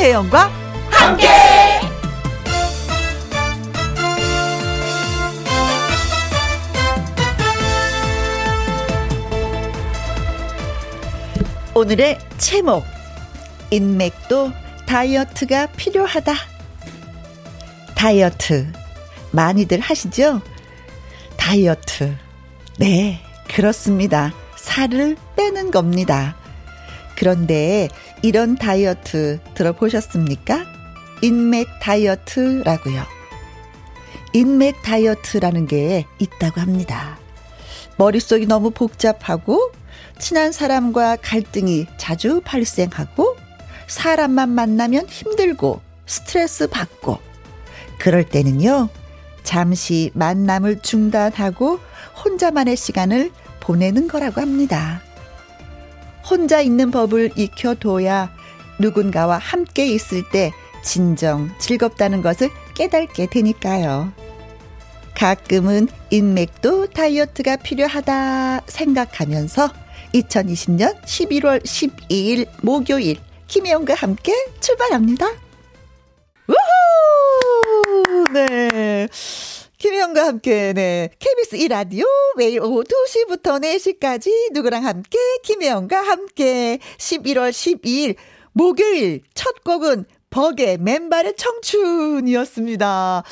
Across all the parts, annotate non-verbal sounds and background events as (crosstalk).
김혜영과 함께. 오늘의 제목 인맥도 다이어트가 필요하다. 다이어트 많이들 하시죠? 다이어트. 네, 그렇습니다. 살을 빼는 겁니다. 그런데 이런 다이어트 들어보셨습니까? 인맥 다이어트라고요. 인맥 다이어트라는 게 있다고 합니다. 머릿속이 너무 복잡하고 친한 사람과 갈등이 자주 발생하고 사람만 만나면 힘들고 스트레스 받고 그럴 때는요. 잠시 만남을 중단하고 혼자만의 시간을 보내는 거라고 합니다. 혼자 있는 법을 익혀둬야 누군가와 함께 있을 때 진정 즐겁다는 것을 깨닫게 되니까요. 가끔은 인맥도 다이어트가 필요하다 생각하면서 2020년 11월 12일 목요일 김혜영과 함께 출발합니다. 우후! 네. 김혜영과 함께, 네. KBS 2라디오 매일 오후 2시부터 4시까지 누구랑 함께, 김혜영과 함께 11월 12일 목요일 첫 곡은 버게 맨발의 청춘이었습니다.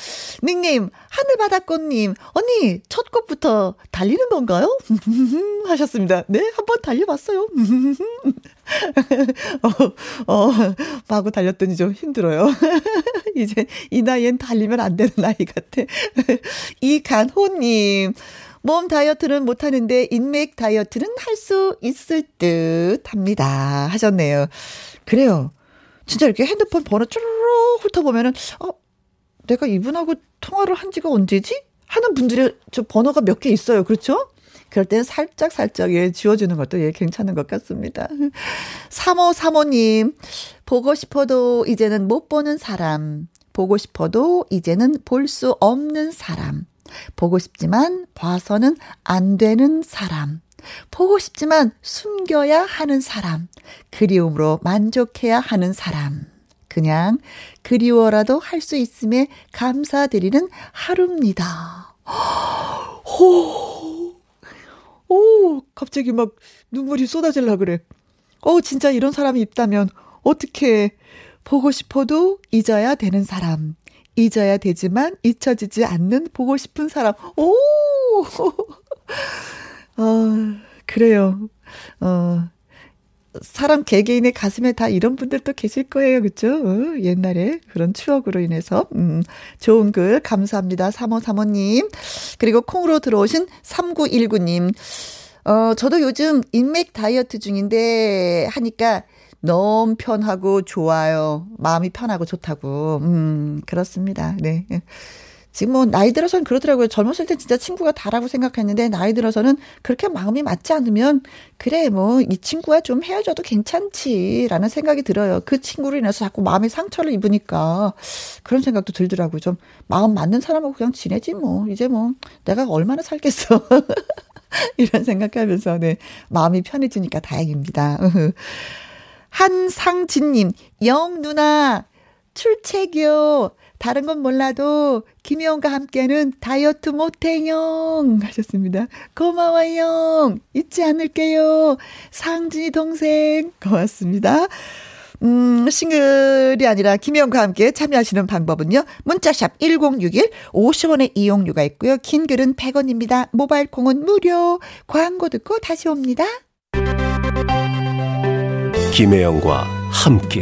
닉네임 하늘바다꽃님 언니 첫 곡부터 달리는 건가요? (laughs) 하셨습니다. 네 한번 달려봤어요. (laughs) 어, 어, 마구 달렸더니 좀 힘들어요. (laughs) 이제 이 나이엔 달리면 안 되는 나이 같아. (laughs) 이간호님 몸 다이어트는 못하는데 인맥 다이어트는 할 수 있을 듯 합니다. 하셨네요. 그래요. 진짜 이렇게 핸드폰 번호 쭈르륵 훑어보면은, 어, 내가 이분하고 통화를 한 지가 언제지? 하는 분들의 저 번호가 몇 개 있어요. 그렇죠? 그럴 때는 살짝 살짝 예 지워주는 것도 예 괜찮은 것 같습니다. 3호 3호님 보고 싶어도 이제는 못 보는 사람 보고 싶어도 이제는 볼 수 없는 사람 보고 싶지만 봐서는 안 되는 사람 보고 싶지만 숨겨야 하는 사람, 그리움으로 만족해야 하는 사람. 그냥 그리워라도 할 수 있음에 감사드리는 하루입니다. (gasps) 호, 오, 갑자기 막 눈물이 쏟아질라 그래. 어, 진짜 이런 사람이 있다면 어떻게 보고 싶어도 잊어야 되는 사람. 잊어야 되지만 잊혀지지 않는 보고 싶은 사람. 오! (laughs) 어, 그래요. 어, 사람 개개인의 가슴에 다 이런 분들도 계실 거예요. 그죠? 어, 옛날에 그런 추억으로 인해서. 음, 좋은 글 감사합니다. 3535님. 그리고 콩으로 들어오신 3919님. 어, 저도 요즘 인맥 다이어트 중인데 하니까 너무 편하고 좋아요. 마음이 편하고 좋다고. 음, 그렇습니다. 네. 지금 뭐 나이 들어서는 그러더라고요. 젊었을 때 진짜 친구가 다라고 생각했는데 나이 들어서는 그렇게 마음이 맞지 않으면 그래 뭐 이 친구와 좀 헤어져도 괜찮지라는 생각이 들어요. 그 친구로 인해서 자꾸 마음의 상처를 입으니까 그런 생각도 들더라고요. 좀 마음 맞는 사람하고 그냥 지내지 뭐 이제 뭐 내가 얼마나 살겠어. (laughs) 이런 생각하면서 네 마음이 편해지니까 다행입니다. (laughs) 한상진님 영 누나 출첵이요. 다른 건 몰라도 김혜영과 함께는 다이어트 못해요 하셨습니다. 고마워요. 잊지 않을게요. 상진이 동생 고맙습니다. 음, 싱글이 아니라 김혜영과 함께 참여하시는 방법은요. 문자샵 1061 50원의 이용료가 있고요. 긴 글은 100원입니다. 모바일 콩은 무료. 광고 듣고 다시 옵니다. 김혜영과 함께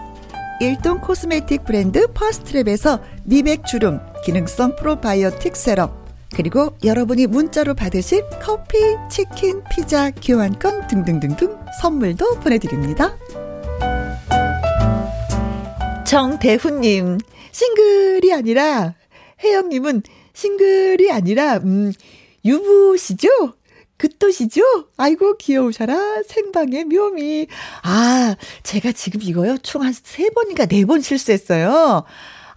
일동 코스메틱 브랜드 퍼스트랩에서 미백 주름 기능성 프로바이오틱 세럼 그리고 여러분이 문자로 받으실 커피, 치킨, 피자, 교환권 등등등등 선물도 보내드립니다. 정대훈님, 싱글이 아니라, 혜영님은 싱글이 아니라, 음, 유부시죠? 그 뜻이죠? 아이고, 귀여우셔라. 생방의 묘미. 아, 제가 지금 이거요. 총 한 세 번인가 네 번 실수했어요.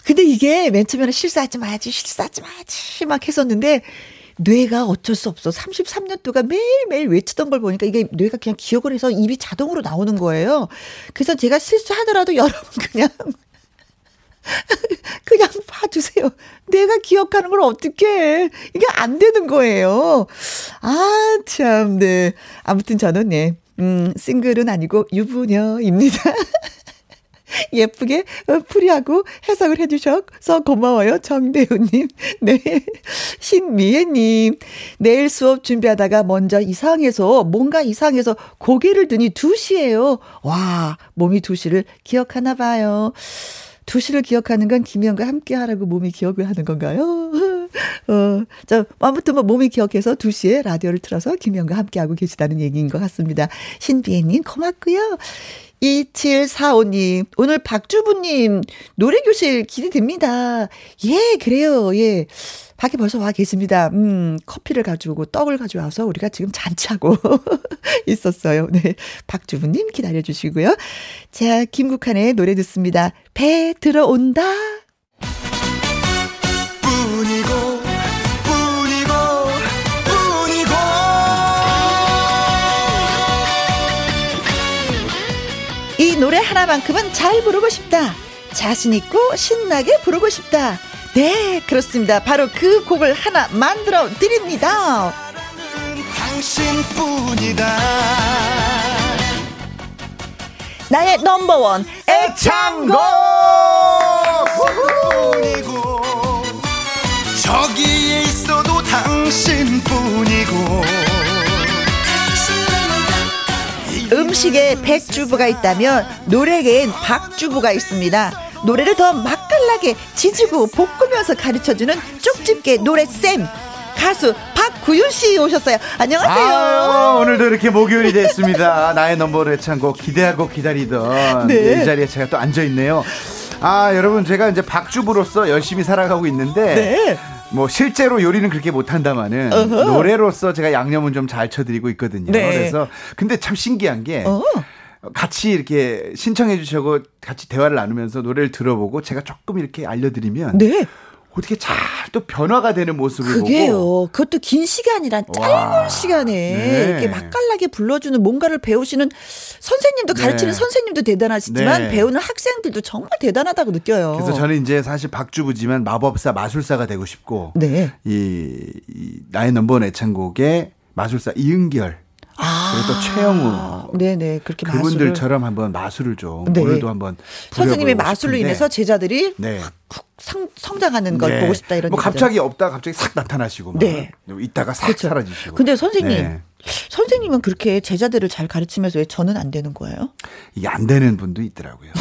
근데 이게 맨 처음에는 실수하지 마야지, 실수하지 마야지, 막 했었는데, 뇌가 어쩔 수 없어. 33년 동안 매일매일 외치던 걸 보니까 이게 뇌가 그냥 기억을 해서 입이 자동으로 나오는 거예요. 그래서 제가 실수하더라도 (laughs) 여러분 그냥, (laughs) 그냥 봐주세요. 내가 기억하는 걸 어떻게 해. 이게 안 되는 거예요. 아, 참, 네. 아무튼 저는, 네. 음, 싱글은 아니고 유부녀입니다. (laughs) 예쁘게 풀이하고 해석을 해주셔서 고마워요. 정대훈님. (laughs) 네. 신미애님. 내일 수업 준비하다가 먼저 이상해서, 뭔가 이상해서 고개를 드니 2시에요. 와, 몸이 2시를 기억하나 봐요. 2시를 기억하는 건 김희영과 함께 하라고 몸이 기억을 하는 건가요? (laughs) 어, 자, 아무튼 뭐 몸이 기억해서 2시에 라디오를 틀어서 김희영과 함께 하고 계시다는 얘기인 것 같습니다. 신비애님 고맙고요. 2745님, 오늘 박주부님, 노래교실 기대됩니다. 예, 그래요, 예. 밖에 벌써 와 계십니다. 음, 커피를 가지고 떡을 가져와서 우리가 지금 잔치하고 (laughs) 있었어요. 네. 박주부님 기다려주시고요. 자, 김국환의 노래 듣습니다. 배 들어온다. 이 노래 하나만큼은 잘 부르고 싶다. 자신있고 신나게 부르고 싶다. 네, 그렇습니다. 바로 그 곡을 하나 만들어 드립니다. 당신뿐이다. 나의 넘버원 애창곡! 저기에 있어도 당신뿐이고 음식에 백주부가 있다면 노래계엔 박주부가 있습니다. 노래를 더 맛깔나게 지지고 볶으면서 가르쳐주는 쪽집게 노래쌤. 가수 박구윤 씨 오셨어요. 안녕하세요. 아, 오늘도 이렇게 목요일이 됐습니다. (laughs) 나의 넘버를 찬곡 기대하고 기다리던 네. 이 자리에 제가 또 앉아 있네요. 아 여러분 제가 이제 박주부로서 열심히 살아가고 있는데 네. 뭐 실제로 요리는 그렇게 못한다마는 어허. 노래로서 제가 양념은 좀 잘 쳐드리고 있거든요. 네. 그래서 근데 참 신기한 게 어. 같이 이렇게 신청해 주시고 같이 대화를 나누면서 노래를 들어보고 제가 조금 이렇게 알려드리면 네. 어떻게 잘 또 변화가 되는 모습을 그게요. 보고 그것도 긴 시간이란 짧은 와. 시간에 네. 이렇게 맛깔나게 불러주는 뭔가를 배우시는 선생님도 가르치는 네. 선생님도 대단하시지만 네. 배우는 학생들도 정말 대단하다고 느껴요. 그래서 저는 이제 사실 박주부지만 마법사 마술사가 되고 싶고 네. 이, 이 나의 넘버원 애창곡의 마술사 이은결 아. 그리고 또 최영우. 네네. 그렇게 그분들처럼 마술을. 한번 마술을 좀 네. 오늘도 한번 선생님의 마술로 싶은데. 인해서 제자들이 네. 성, 성장하는 걸 네. 보고 싶다 이런 뭐 갑자기 없다 갑자기 싹 나타나시고 네. 있다가 싹 그렇죠. 사라지시고. 근데 선생님 네. 선생님은 그렇게 제자들을 잘 가르치면서 왜 저는 안 되는 거예요? 이게 안 되는 분도 있더라고요. (laughs)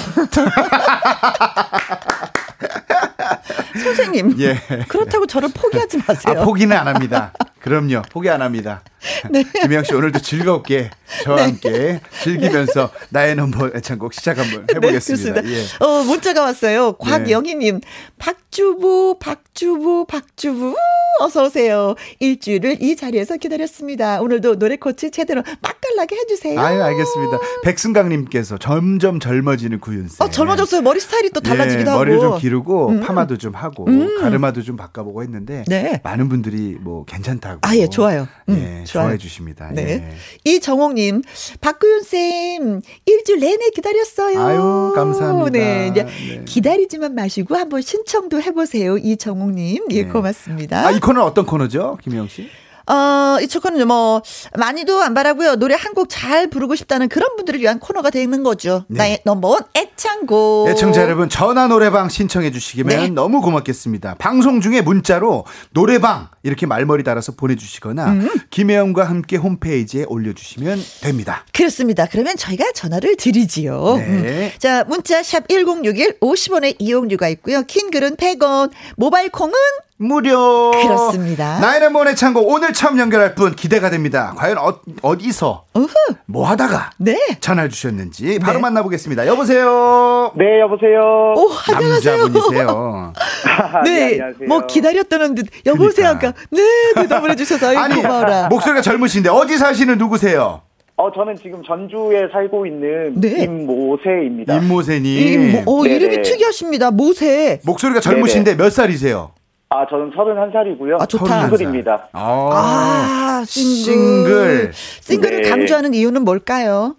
선생님. 예. 그렇다고 저를 포기하지 마세요. 아, 포기는 안 합니다. 그럼요. 포기 안 합니다. (laughs) 네. 김영 씨 오늘도 즐겁게 저와 네. 함께 즐기면서 나의 넘버 애창곡 시작 한번 네, 해보겠습니다. 네, 예. 어, 문자가 왔어요. 곽영희님, 박주부, 박주부, 박주부, 어서오세요. 일주일을 이 자리에서 기다렸습니다. 오늘도 노래 코치 제대로 맛깔나게 해주세요. 아유, 알겠습니다. 백승강님께서 점점 젊어지는 구윤쌤. 어, 젊어졌어요. 머리 스타일이 또 달라지기도 예, 하고. 머리를 좀 기르고, 음. 파마도 좀 하고, 음. 가르마도 좀 바꿔보고 했는데, 네. 많은 분들이 뭐 괜찮다고. 아, 예, 좋아요. 음, 예, 좋아해 주십니다. 네. 예. 이정옥님, 박구윤 쌤, 일주일 내내 기다렸어요. 아유, 감사합니다. 네, 이제 네. 기다리지만 마시고 한번 신청도 해보세요. 이정옥님. 예, 네. 고맙습니다. 아, 이 코너는 어떤 코너죠? 김영 씨? 어, 이 초코는 뭐, 많이도 안 바라고요. 노래 한 곡 잘 부르고 싶다는 그런 분들을 위한 코너가 되는 거죠. 네. 나의 넘버원 애창곡. 애청자 여러분, 전화 노래방 신청해 주시면 네. 너무 고맙겠습니다. 방송 중에 문자로 노래방 이렇게 말머리 달아서 보내주시거나, 음. 김혜영과 함께 홈페이지에 올려주시면 됩니다. 그렇습니다. 그러면 저희가 전화를 드리지요. 네. 음. 자, 문자 샵 1061, 50원의 이용료가 있고요. 킹 글은 100원, 모바일 콩은 무료. 그렇습니다. 나이너몬의 창고 오늘 처음 연결할 분 기대가 됩니다. 과연 어, 어디서 우후. 뭐 하다가 네. 전화를 주셨는지 바로 네. 만나보겠습니다. 여보세요. 네, 여보세요. 오, 안녕하세요. 남자분이세요. (laughs) 네, 네 안녕하세요. 뭐 기다렸다는 듯 여보세요. 그러니까. 아까 네, 대답을 해주셔서 아니 고마워라. 목소리가 젊으신데 어디 사시는 누구세요? 어, 저는 지금 전주에 살고 있는 네. 임모세입니다. 임모세님. 임모, 어, 이름이 특이하십니다. 모세. 목소리가 젊으신데 네네. 몇 살이세요? 아, 저는 31살이고요. 아, 좋다. 싱글입니다. 아, 아 싱글. 싱글. 싱글을 네. 강조하는 이유는 뭘까요?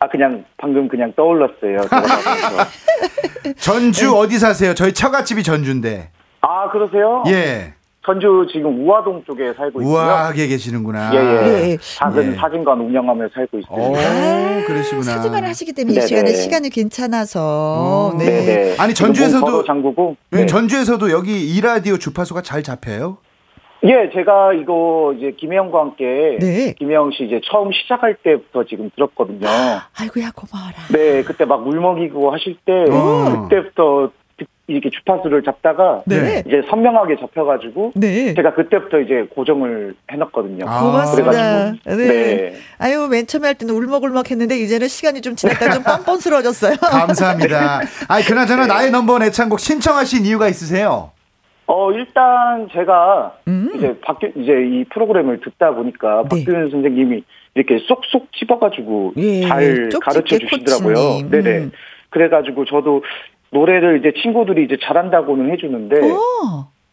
아, 그냥 방금 그냥 떠올랐어요. (laughs) 전주 어디 사세요? 저희 처갓집이 전주인데. 아, 그러세요? 예. 전주 지금 우화동 쪽에 살고 있고요. 우아하게 계시는구나. 예, 예. 예. 작은 예. 사진관 운영하며 살고 있습니다. 오, 아, 그러시구나. 사진관을 하시기 때문에 네네. 이 시간에 시간이 괜찮아서. 음, 네. 네네. 아니 전주에서도 장구고. 네. 전주에서도 여기 이 라디오 주파수가 잘 잡혀요? 예, 제가 이거 이제 김혜영과 함께 네. 김혜영 씨 이제 처음 시작할 때부터 지금 들었거든요. 아이고야 고마워라. 네, 그때 막 물 먹이고 하실 때 오. 그때부터 이렇게 주파수를 잡다가 네. 이제 선명하게 잡혀가지고 네. 제가 그때부터 이제 고정을 해놨거든요. 아. 고맙습니다. 네. 네. 아유 맨 처음에 할 때는 울먹울먹했는데 이제는 시간이 좀 지났다 좀 뻔뻔스러워졌어요. (laughs) 감사합니다. 아니 그나저나 네. 나의 넘버 애창곡 신청하신 이유가 있으세요? 어 일단 제가 음. 이제 박규 이제 이 프로그램을 듣다 보니까 네. 박규현 선생님이 이렇게 쏙쏙 집어가지고 예, 잘 가르쳐 주시더라고요. 네네. 음. 그래가지고 저도 노래를 이제 친구들이 이제 잘한다고는 해주는데 오.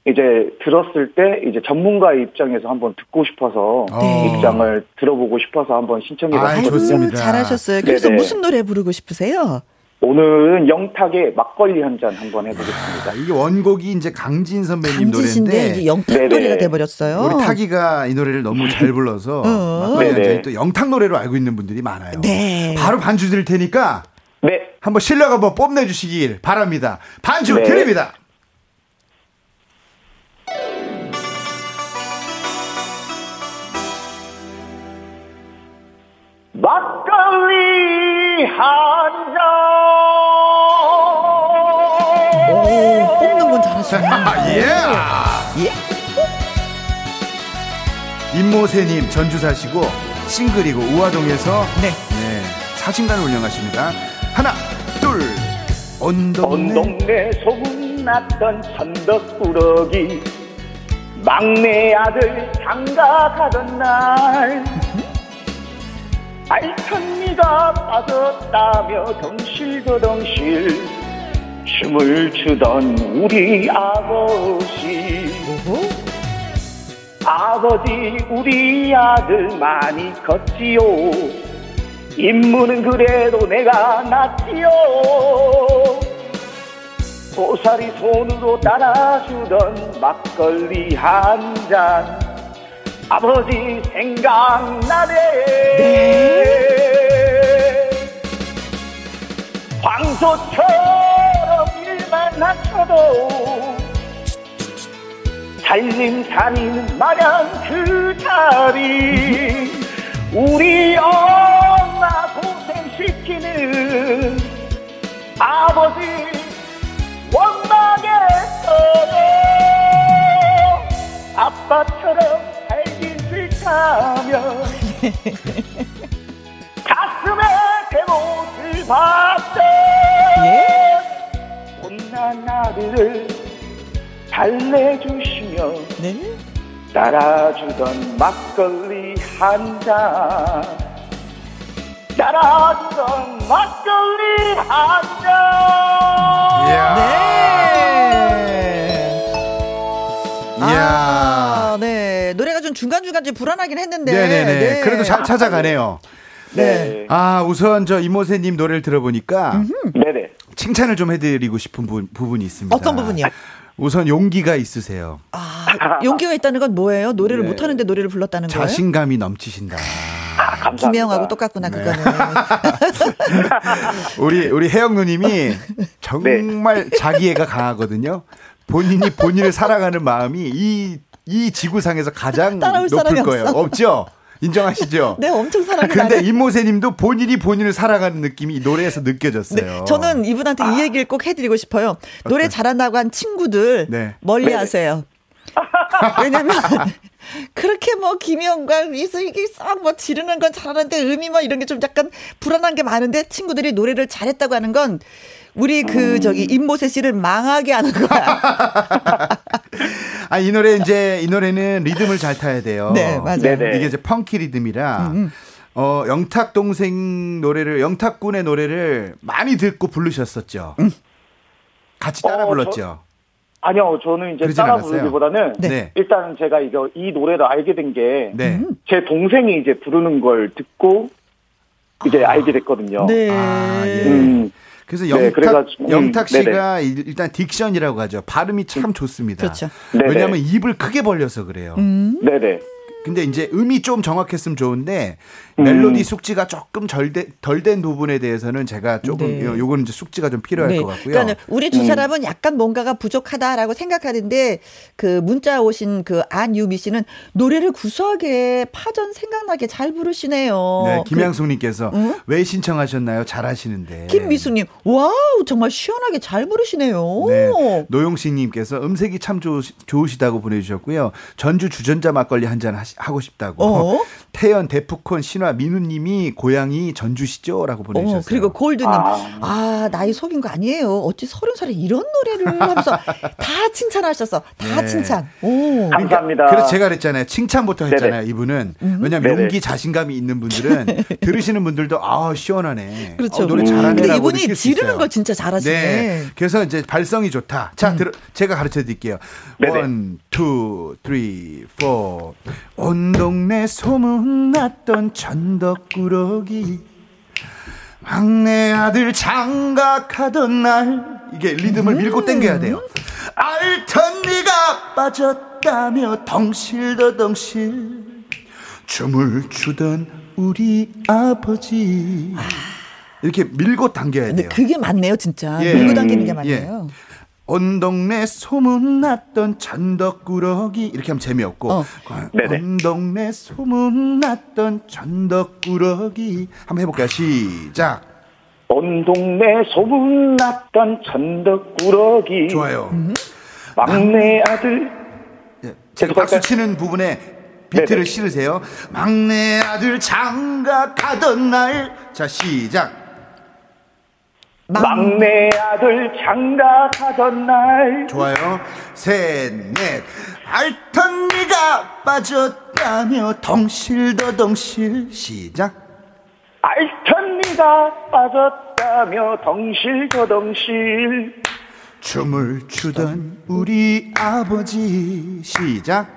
이제 들었을 때 이제 전문가의 입장에서 한번 듣고 싶어서 네. 입장을 들어보고 싶어서 한번 신청해봤거든요. 잘하셨어요. 그래서 네네. 무슨 노래 부르고 싶으세요? 오늘은 영탁의 막걸리 한 잔 한번 해보겠습니다. 아, 이게 원곡이 이제 강진 선배님 노래인데 이제 영탁 네네. 노래가 돼버렸어요. 우리 타기가 이 노래를 너무 잘 불러서 어. 막걸리 한 잔이 또 영탁 노래로 알고 있는 분들이 많아요. 네. 바로 반주 드릴 테니까 네. 한번 실력 한번 뽐내주시길 바랍니다. 반주 네. 드립니다. 막걸리 한 잔. 오, 뽑는 건 잘하시네. 예. 예. 임모세님 전주 사시고 싱글이고 우화동에서 네. 네, 사진관을 운영하십니다. 하나, 둘, 온 동네. 온 동네 소문 났던 천덕꾸러기. 막내 아들 장가 가던 날. 알천미가 빠졌다며 덩실더덩실 춤을 추던 우리 아버지. 아버지 우리 아들 많이 컸지요 인물은 그래도 내가 낫지요. 고사리 손으로 따라주던 막걸리 한 잔. 아버지 생각나네. 네. 황소처럼 일만 낮춰도 살림 살이는 마냥 그 자리. 우리 엄마 지키는 아버지 원망에서도 아빠처럼 살기 싫다면 (laughs) 가슴에 대못을 박대 예? 못난 나를 달래주시며 네? 따라주던 막걸리 한잔 따라주던 막걸리 한잔 네. 아, 네. 노래가 좀 중간중간 좀 불안하긴 했는데. 네네네. 네. 그래도 잘 찾아가네요. 네. 아, 우선 저 이모세님 노래를 들어보니까. 네네. 칭찬을 좀 해드리고 싶은 부, 부분이 있습니다. 어떤 부분이요? 우선 용기가 있으세요. 아, 용기가 있다는 건 뭐예요? 노래를 네. 못하는데 노래를 불렀다는 거예요? 자신감이 넘치신다. 아, 김혜영하고 똑같구나 네. 그거는. (laughs) 우리 우리 혜영 누님이 정말 네. 자기애가 강하거든요. 본인이 본인을 사랑하는 마음이 이 이 지구상에서 가장 (laughs) 높을 거예요. 없어. 없죠? 인정하시죠? (laughs) 네, 엄청 사랑해. 근데 임모세님도 본인이 본인을 사랑하는 느낌이 노래에서 느껴졌어요. 네, 저는 이분한테 아. 이 얘기를 꼭 해드리고 싶어요. 노래 잘한다고 한 친구들 네. 멀리하세요. 왜냐면 (laughs) 그렇게 뭐 김영과 이수익이 싹뭐 지르는 건 잘하는데 음이 뭐 이런 게 좀 약간 불안한 게 많은데 친구들이 노래를 잘했다고 하는 건 우리 그 음. 저기 임모세 씨를 망하게 하는 거야. (laughs) 아, 이 노래 이제 이 노래는 리듬을 잘 타야 돼요. 네, 맞아요. 네네. 이게 이제 펑키 리듬이라 음, 음. 어, 영탁 동생 노래를 영탁 군의 노래를 많이 듣고 부르셨었죠. 음. 같이 따라 어, 불렀죠. 저, 아니요, 저는 이제 따라 않았어요. 부르기보다는 네. 일단 제가 이거 이 노래를 알게 된 게제 네. 동생이 이제 부르는 걸 듣고 이제 아. 알게 됐거든요. 네. 아, 예. 음. 그래서 네, 영탁, 네, 영탁 씨가 네네. 일단 딕션이라고 하죠. 발음이 참 좋습니다. 그렇죠. 왜냐하면 입을 크게 벌려서 그래요. 음. 네네. 근데 이제 음이 좀 정확했으면 좋은데 음. 멜로디 숙지가 조금 덜 된 부분에 대해서는 제가 조금 네. 요거는 이제 숙지가 좀 필요할 네. 것 같고요. 그러니까 우리 두 음. 사람은 음. 약간 뭔가가 부족하다라고 생각하는데 그 문자 오신 그 안유미 씨는 노래를 구수하게 파전 생각나게 잘 부르시네요. 네, 김양숙님께서 그, 응? 왜 신청하셨나요? 잘하시는데. 김미수님, wow 정말 시원하게 잘 부르시네요. 네, 노용식님께서 음색이 참 좋, 좋으시다고 보내주셨고요. 전주 주전자 막걸리 한 잔 하고 싶다고. 어? 태연, 데프콘, 신화, 민우님이 고향이 전주시죠라고 보내주셨어요. 어, 그리고 골드님, 아. 아. 나이 속인 거 아니에요. 어찌 서른 살에 이런 노래를 하면서 다 칭찬하셔서 다 네. 칭찬. 오. 감사합니다. 그래서 제가 그랬잖아요. 칭찬부터 했잖아요. 네네. 이분은 음. 왜냐하면 용기, 자신감이 있는 분들은 (laughs) 들으시는 분들도 아 시원하네. 그렇죠. 어, 노래 잘하네. 근데 이분이 지르는 거 진짜 잘하시네. 네. 그래서 이제 발성이 좋다. 자, 음. 들, 제가 가르쳐 드릴게요. one, two, three, four. 온 동네 소문났던 천덕꾸러기 막내 아들 장가가던 날 이게 리듬을 음. 밀고 땡겨야 돼요. 앓던 이가 빠졌다며 덩실더덩실 춤을 추던 우리 아버지 이렇게 밀고 당겨야 돼요. 근데 그게 맞네요, 진짜. 예. 밀고 당기는 게 맞네요. 예. 온 동네 소문났던 천덕꾸러기. 이렇게 하면 재미없고. 어. 온 동네 소문났던 천덕꾸러기. 한번 해볼까요? 시작. 온 동네 소문났던 천덕꾸러기. 좋아요. 음. 막내 아들. 예, 제가 박수 치는 부분에 비트를 네네. 실으세요. 막내 아들 장가 가던 날. 자 시작 막... 내 아들 장가 가던 날. 좋아요. 셋넷. 알턴 네가 빠졌다며 덩실더 덩실. 시작. 알턴 네가 빠졌다며 덩실더 덩실. 춤을 추던 우리 아버지. 시작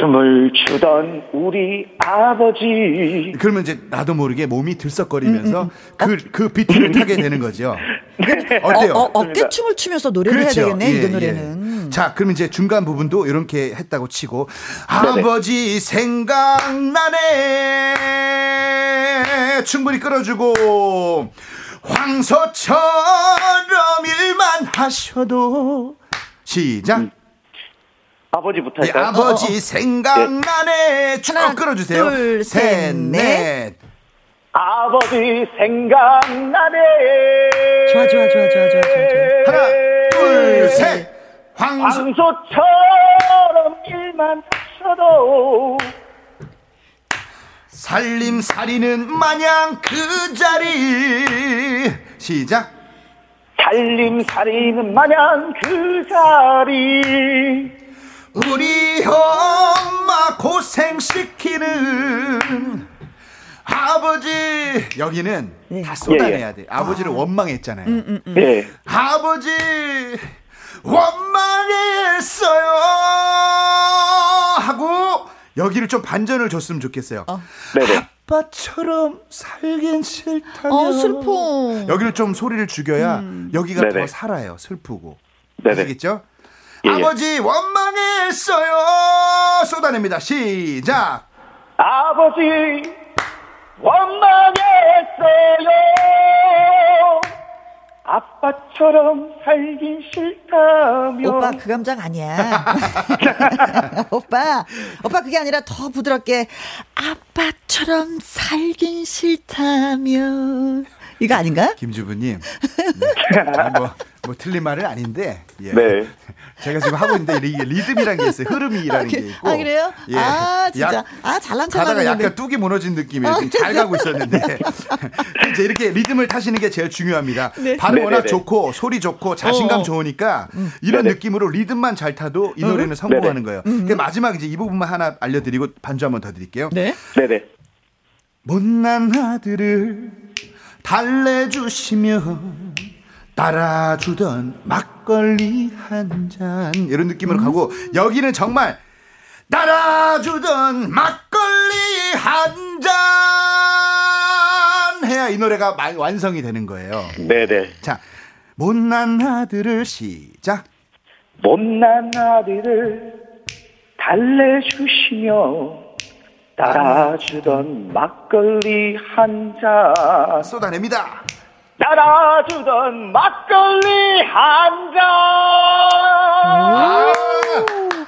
춤을 추던 우리 아버지. 그러면 이제 나도 모르게 몸이 들썩거리면서 음, 음, 음. 그, 그 비트를 타게 되는 거죠. (laughs) 어때요? 어, 어, 깨 춤을 추면서 노래를 그렇죠. 해야 되겠네, 예, 이 노래는. 예. 자, 그럼 이제 중간 부분도 이렇게 했다고 치고, 네네. 아버지 생각나네. 충분히 끌어주고, 황소처럼 일만 하셔도, 시작. 음. 아버지부터 네, 아버지 어, 어. 생각나네. 네. 쭉 끌어주세요. 둘, 셋, 넷. 아버지 생각나네. 좋아, 좋아, 좋아, 좋아, 좋아, 좋아. 하나, 둘, 셋. 황소. 황소처럼 일만 하셔도. 살림살이는 마냥 그 자리. 시작. 살림살이는 마냥 그 자리 우리 엄마 고생시키는 아버지 여기는 네. 다 쏟아내야 예, 예. 돼. 아버지를 아. 원망했잖아요. 음, 음, 음. 네. 아버지 원망했어요 하고 여기를 좀 반전을 줬으면 좋겠어요. 어. 아빠처럼 살긴 싫다면. 어, 슬퍼. 여기를 좀 소리를 죽여야 음. 여기가 네네. 더 살아요. 슬프고. 네네. 아시겠죠? 예, 예. 아버지 원망했어요. 쏟아냅니다. 시작. 아버지 원망했어요. 아빠처럼 살긴 싫다며. 오빠 그 감정 아니야. (laughs) 오빠, 오빠 그게 아니라 더 부드럽게 아빠처럼 살긴 싫다며. 이거 아닌가? 김주부님. (laughs) 네. 뭐, 뭐 틀린 말은 아닌데. 예. 네. (laughs) 제가 지금 하고 있는데 이게 리듬이라는 게 있어요. 흐름이라는 아, 게 있고. 아 그래요? 예. 아 진짜. 약, 아 잘난 척 가다가 약간 뚝이 무너진 느낌이에요. 아, 잘 가고 있었는데 (laughs) (laughs) 이제 이렇게 리듬을 타시는 게 제일 중요합니다. 네. 발음 워낙 좋고 소리 좋고 자신감 어. 좋으니까 음. 이런 네네. 느낌으로 리듬만 잘 타도 이 노래는 음. 성공하는 거예요. 음. 그 마지막 이제 이 부분만 하나 알려드리고 반주 한번 더 드릴게요. 네. 네네. 못난 아들을 달래주시면 따라주던 막걸리 한 잔 이런 느낌으로 음. 가고 여기는 정말 따라주던 막걸리 한 잔 해야 이 노래가 완성이 되는 거예요. 네네. 자, 못난 아들을 시작. 못난 아들을 달래주시며 따라주던 막걸리 한 잔 쏟아냅니다. 따라주던 막걸리 한 잔. 아,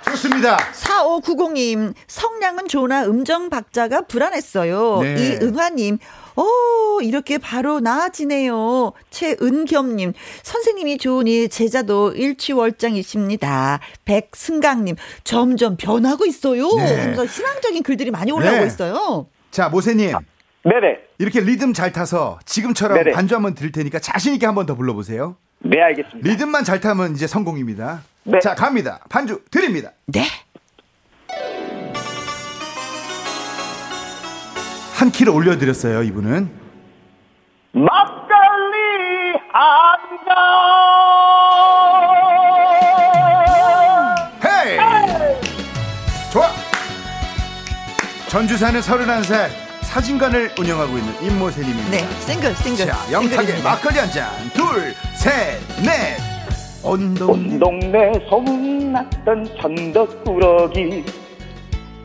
좋습니다. 4590님, 성량은 좋으나 음정 박자가 불안했어요. 네. 이응화님, 오, 이렇게 바로 나아지네요. 최은겸님, 선생님이 좋으니 제자도 일취월장이십니다. 백승강님, 점점 변하고 있어요. 네. 하면서 희망적인 글들이 많이 올라오고 네. 있어요. 자, 모세님. 네네. 이렇게 리듬 잘 타서 지금처럼 네네. 반주 한번 드릴 테니까 자신 있게 한번 더 불러보세요. 네, 알겠습니다. 리듬만 잘 타면 이제 성공입니다. 네. 자, 갑니다. 반주 드립니다. 네. 한 키를 올려드렸어요, 이분은. 막걸리 한 잔! 헤이! 헤이! 좋아! 전주 사는 31살 사진관을 운영하고 있는 임모세님입니다. 네, 싱글, 싱글. 자, 영탁의 막걸리 한 잔, 둘, 셋, 넷. 온 동네, 온 동네 소문났던 천덕꾸러기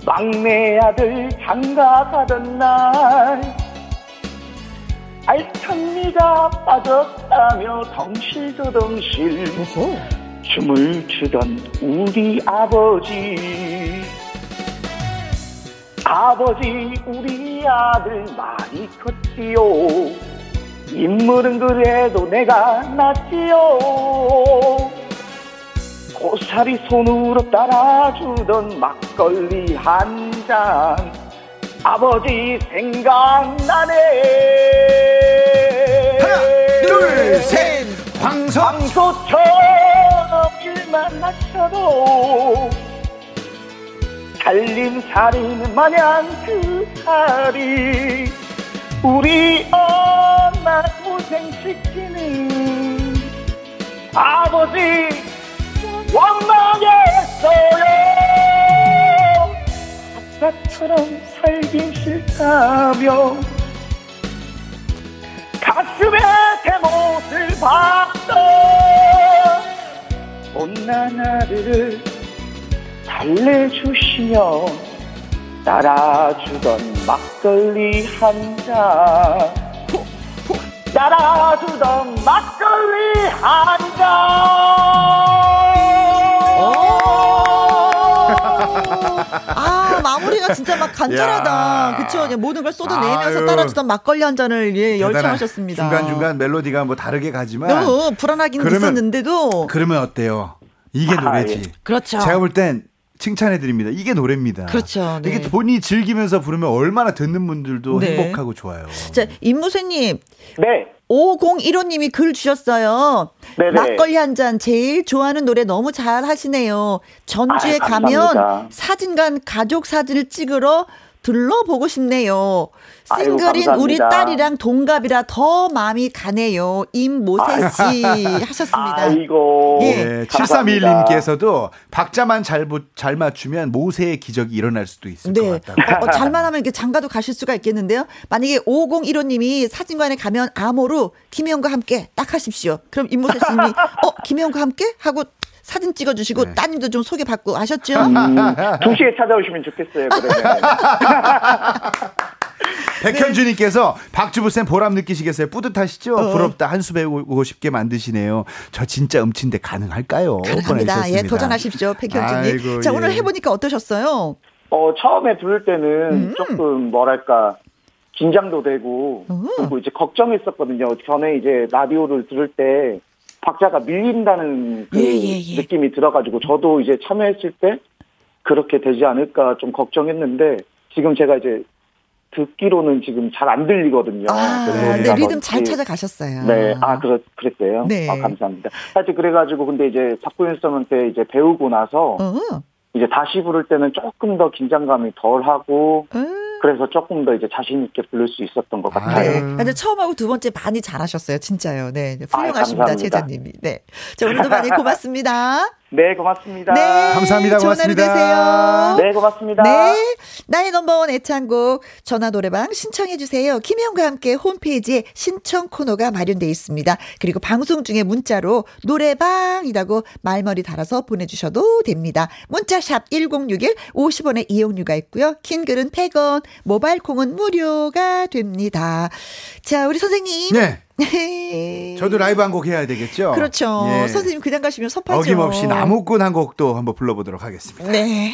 막내 아들 장가 가던 날 알찬미가 빠졌다며 덩실더덩실 춤을 추던 우리 아버지 아버지 우리 아들 많이 컸지요. 인물은 그래도 내가 낫지요. 고사리 손으로 따라주던 막걸리 한 잔. 아버지 생각나네. 하나 둘 셋. 황소. 황소처럼 일만 하셔도 살림살이는 마냥 그 살이 우리 엄마 고생시키는 아버지 원망했어요. 아빠처럼 살긴 싫다며 가슴에 제 못을 박던 못난 아들을 달래주시며 따라주던 막걸리 한 잔 따라주던 막걸리 한 잔 아, 마무리가 진짜 막 간절하다. 그쵸? 모든 걸 쏟아내면서 따라주던 막걸리 한 잔을 예, 열창하셨습니다. 중간 중간 멜로디가 뭐 다르게 가지만. 너무 불안하긴 그러면, 있었는데도. 그러면 어때요? 이게 아, 노래지. 예. 그렇죠. 제가 볼땐 칭찬해 드립니다. 이게 노래입니다. 그렇죠. 네. 이게 본인이 즐기면서 부르면 얼마나 듣는 분들도 네. 행복하고 좋아요. 자, 임무세님. 네. 5015님이 글 주셨어요. 네네. 막걸리 한 잔 제일 좋아하는 노래 너무 잘 하시네요. 전주에 아, 가면 사진관 가족 사진을 찍으러 들러보고 싶네요. 싱글인 아이고, 우리 딸이랑 동갑이라 더 마음이 가네요. 임모세 씨 하셨습니다. 아이고. 예. 네, 7321님께서도 박자만 잘, 잘 맞추면 모세의 기적이 일어날 수도 있을 네. 것 같다고. 어, 어, 잘만 하면 이렇게 장가도 가실 수가 있겠는데요. 만약에 5015님이 사진관에 가면 암호로 김혜영과 함께 딱 하십시오. 그럼 임모세 씨님이 (laughs) 어 김혜영과 함께 하고 사진 찍어주시고 네. 따님도 좀 소개받고 아셨죠? 음, (laughs) 2시에 찾아오시면 좋겠어요. 그러면. (laughs) 백현주님께서 박주부쌤 보람 느끼시겠어요? 뿌듯하시죠? 어. 부럽다 한수 배우고 싶게 만드시네요. 저 진짜 음치인데 가능할까요? 가능합니다. 예, 도전하십시오, 백현주님. 아이고, 자, 예. 오늘 해보니까 어떠셨어요? 어, 처음에 부를 때는 음. 조금 뭐랄까 긴장도 되고 음. 그리고 이제 걱정했었거든요. 전에 이제 라디오를 들을 때 박자가 밀린다는 그 예, 예, 예. 느낌이 들어가지고 저도 이제 참여했을 때 그렇게 되지 않을까 좀 걱정했는데 지금 제가 이제 듣기로는 지금 잘 안 들리거든요. 아, 네, 리듬 잘 찾아가셨어요. 네, 아, 그렇, 그랬어요. 네. 아, 감사합니다. 하여튼 그래가지고 근데 이제 박구윤 쌤한테 이제 배우고 나서 어. 이제 다시 부를 때는 조금 더 긴장감이 덜 하고, 음. 그래서 조금 더 이제 자신 있게 부를 수 있었던 것 같아요. 네. 근데 처음하고 두 번째 많이 잘하셨어요, 진짜요. 네, 훌륭하십니다, 아, 제자님이. 네, 자 오늘도 많이 고맙습니다. 네, 고맙습니다. 네, 감사합니다. 고맙습니다. 되세요. 네, 고맙습니다. 네, 나의 넘버원 애창곡 전화 노래방 신청해 주세요. 김혜영과 함께 홈페이지에 신청 코너가 마련돼 있습니다. 그리고 방송 중에 문자로 노래방이라고 말머리 달아서 보내주셔도 됩니다. 문자 샵 1061 50원의 이용료가 있고요. 긴 글은 100원, 모바일 콩은 무료가 됩니다. 자, 우리 선생님. 네. 저도 라이브 한 곡 해야 되겠죠? 그렇죠. 예. 선생님 그냥 가시면 섭하죠. 어김없이 나무꾼 한 곡도 한번 불러보도록 하겠습니다. 네.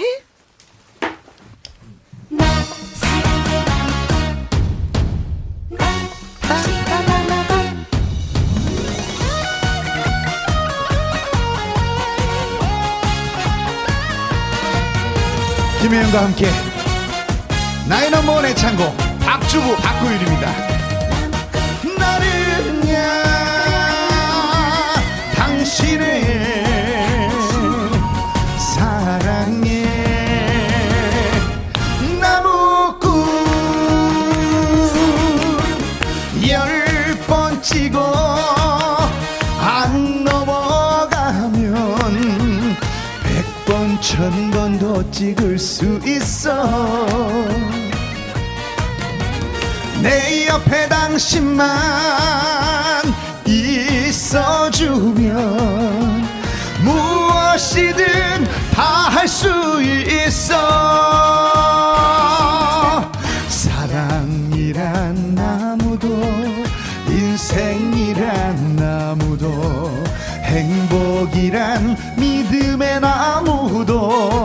김혜영과 함께 넘버원의 창고 박주부 박구율입니다. 당신의 사랑에 나무꾼 열 번 찍어 안 넘어가면 백 번 천 번 더 찍을 수 있어. 내 옆에 당신만 있어주면 무엇이든 다 할 수 있어. 사랑이란 나무도 인생이란 나무도 행복이란 믿음의 나무도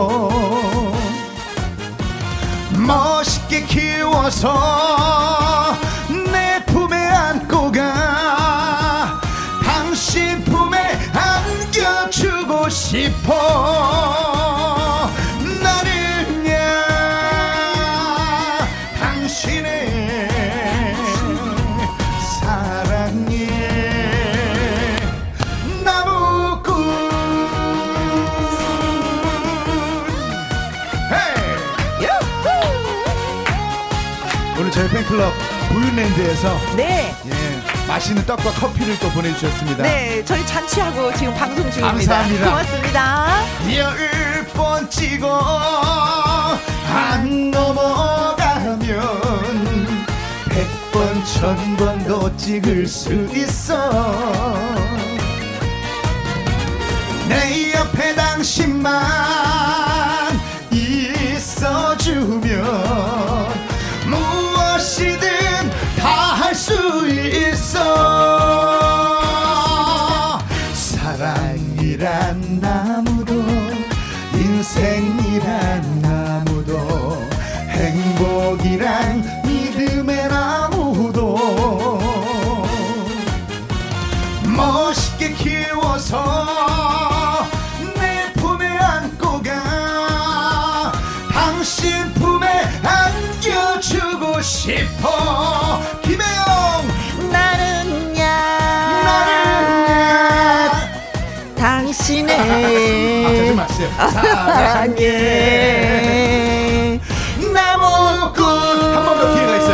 멋있게 키워서 부윤랜드에서 네. 예, 맛있는 떡과 커피를 또 보내주셨습니다. 네, 저희 잔치하고 지금 방송 중입니다. 감사합니다. 고맙습니다. 열 번 찍어 안 넘어가면 백 번 천번도 찍을 수 있어 내 옆에 당신만 있어주면 할 당신의 아, 사랑해. 나무꾼. 한 번 더 기회가 있어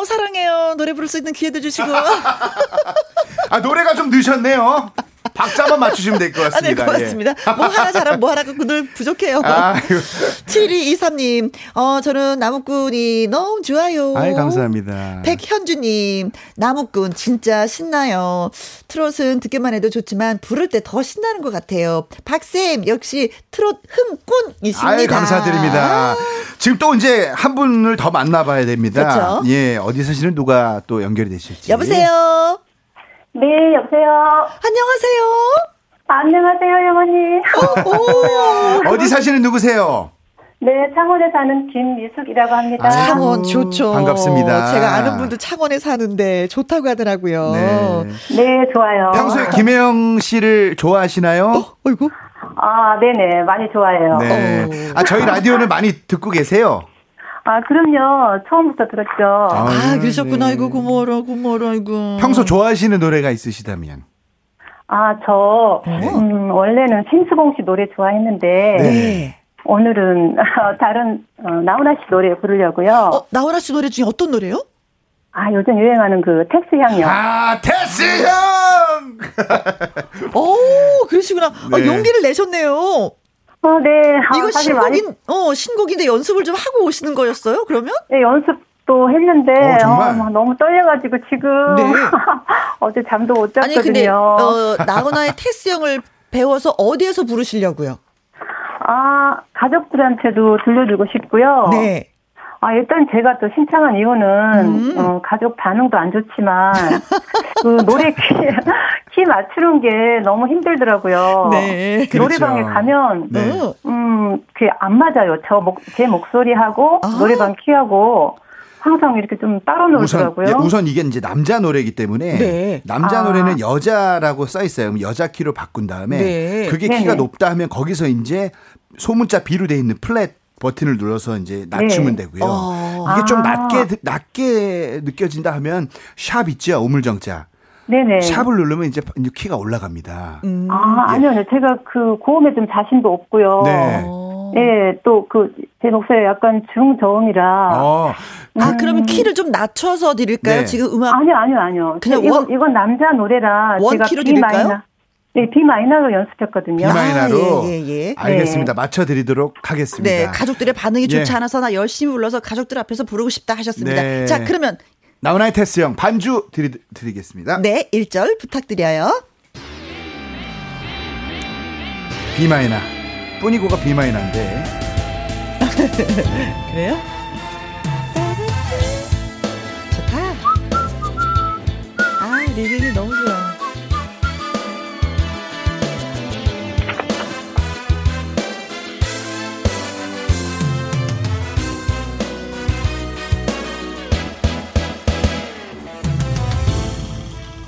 어 사랑해요. 노래 부를 수 있는 기회도 주시고. (laughs) 아 노래가 좀 늦었네요 박자만 맞추시면 될 것 같습니다. 아, 네, 고맙습니다. 예. 뭐 하나 잘하면 뭐 하나 늘 부족해요. 아, 7223님, (laughs) 어, 저는 나무꾼이 너무 좋아요. 아이, 감사합니다. 백현주님, 나무꾼 진짜 신나요. 트롯은 듣기만 해도 좋지만 부를 때 더 신나는 것 같아요. 박쌤, 역시 트롯 흥꾼이십니다. 아이, 감사드립니다. 지금 또 이제 한 분을 더 만나봐야 됩니다. 그렇죠? 예, 어디 사시는 누가 또 연결이 되실지. 여보세요? 네, 여보세요. 안녕하세요. 안녕하세요, 어머니. (laughs) 어디 사시는 누구세요? 네, 창원에 사는 김미숙이라고 합니다. 아, 창원 좋죠. 반갑습니다. 제가 아는 분도 창원에 사는데 좋다고 하더라고요. 네, 네 좋아요. 평소에 김혜영 씨를 좋아하시나요? 어, 어이구. 아, 네네, 많이 좋아해요. 네. 어. 아, 저희 라디오는 많이 듣고 계세요? 아, 그럼요. 처음부터 들었죠. 아, 아 그러셨구나. 네. 아이고 고마워라, 고마워라, 아이고. 평소 좋아하시는 노래가 있으시다면? 아, 저, 네. 음, 원래는 심수봉 씨 노래 좋아했는데. 네. 오늘은 (laughs) 다른 어, 나훈아 씨 노래 부르려고요. 어, 나훈아 씨 노래 중에 어떤 노래요? 아, 요즘 유행하는 그 테스 형이요. 아, 테스 형! (laughs) 오, 그러시구나. 아, 네. 아, 용기를 내셨네요. 어, 네. 아, 이거 신곡인, 많이... 어, 신곡인데 연습을 좀 하고 오시는 거였어요, 그러면? 네, 연습도 했는데, 어, 어 너무 떨려가지고 지금. 네. (laughs) 어제 잠도 못 잤거든요. 아니, 근데, 어, 나훈아의 테스 형을 배워서 어디에서 부르시려고요? 아, 가족들한테도 들려주고 싶고요. 네. 아, 일단 제가 또 신청한 이유는, 음. 어, 가족 반응도 안 좋지만, 그 노래 (laughs) 키, 키 맞추는 게 너무 힘들더라고요. 네. 그렇죠. 노래방에 가면, 네. 음, 그게 안 맞아요. 저 목, 제 목소리하고, 아. 노래방 키하고, 항상 이렇게 좀 따로 놀더라고요. 우선, 예, 우선 이게 이제 남자 노래이기 때문에 네. 남자 아. 노래는 여자라고 써 있어요. 그럼 여자 키로 바꾼 다음에 네. 그게 키가 네네. 높다 하면 거기서 이제 소문자 B로 돼 있는 플랫 버튼을 눌러서 이제 낮추면 네. 되고요. 어. 이게 좀 아. 낮게 낮게 느껴진다 하면 샵 있죠 우물정자. 네네. 샵을 누르면 이제 키가 올라갑니다. 음. 아 아니요, 네. 제가 그 고음에 좀 자신도 없고요. 네. 네, 또그 제 목소리 약간 중저음이라. 어. 아, 음. 그러면 키를 좀 낮춰서 드릴까요? 네. 지금 음악 아니요, 아니요, 아니요. 그냥 이건, 원, 이건 남자 노래라 원 제가 키로 드릴까요? 마이너, 네, B 마이너로 연습했거든요. B 마이너로. 아, 예, 예, 예. 알겠습니다. 네. 맞춰드리도록 하겠습니다. 네, 가족들의 반응이 좋지 예. 않아서 나 열심히 불러서 가족들 앞에서 부르고 싶다 하셨습니다. 네. 자, 그러면 나훈아의 테스 형 반주 드리, 드리겠습니다. 네, 1절 부탁드려요. B 마이너. 뿐이고가 B 마이너인데. (laughs) 그래요? 좋다. 아, 리듬이 너무 좋아.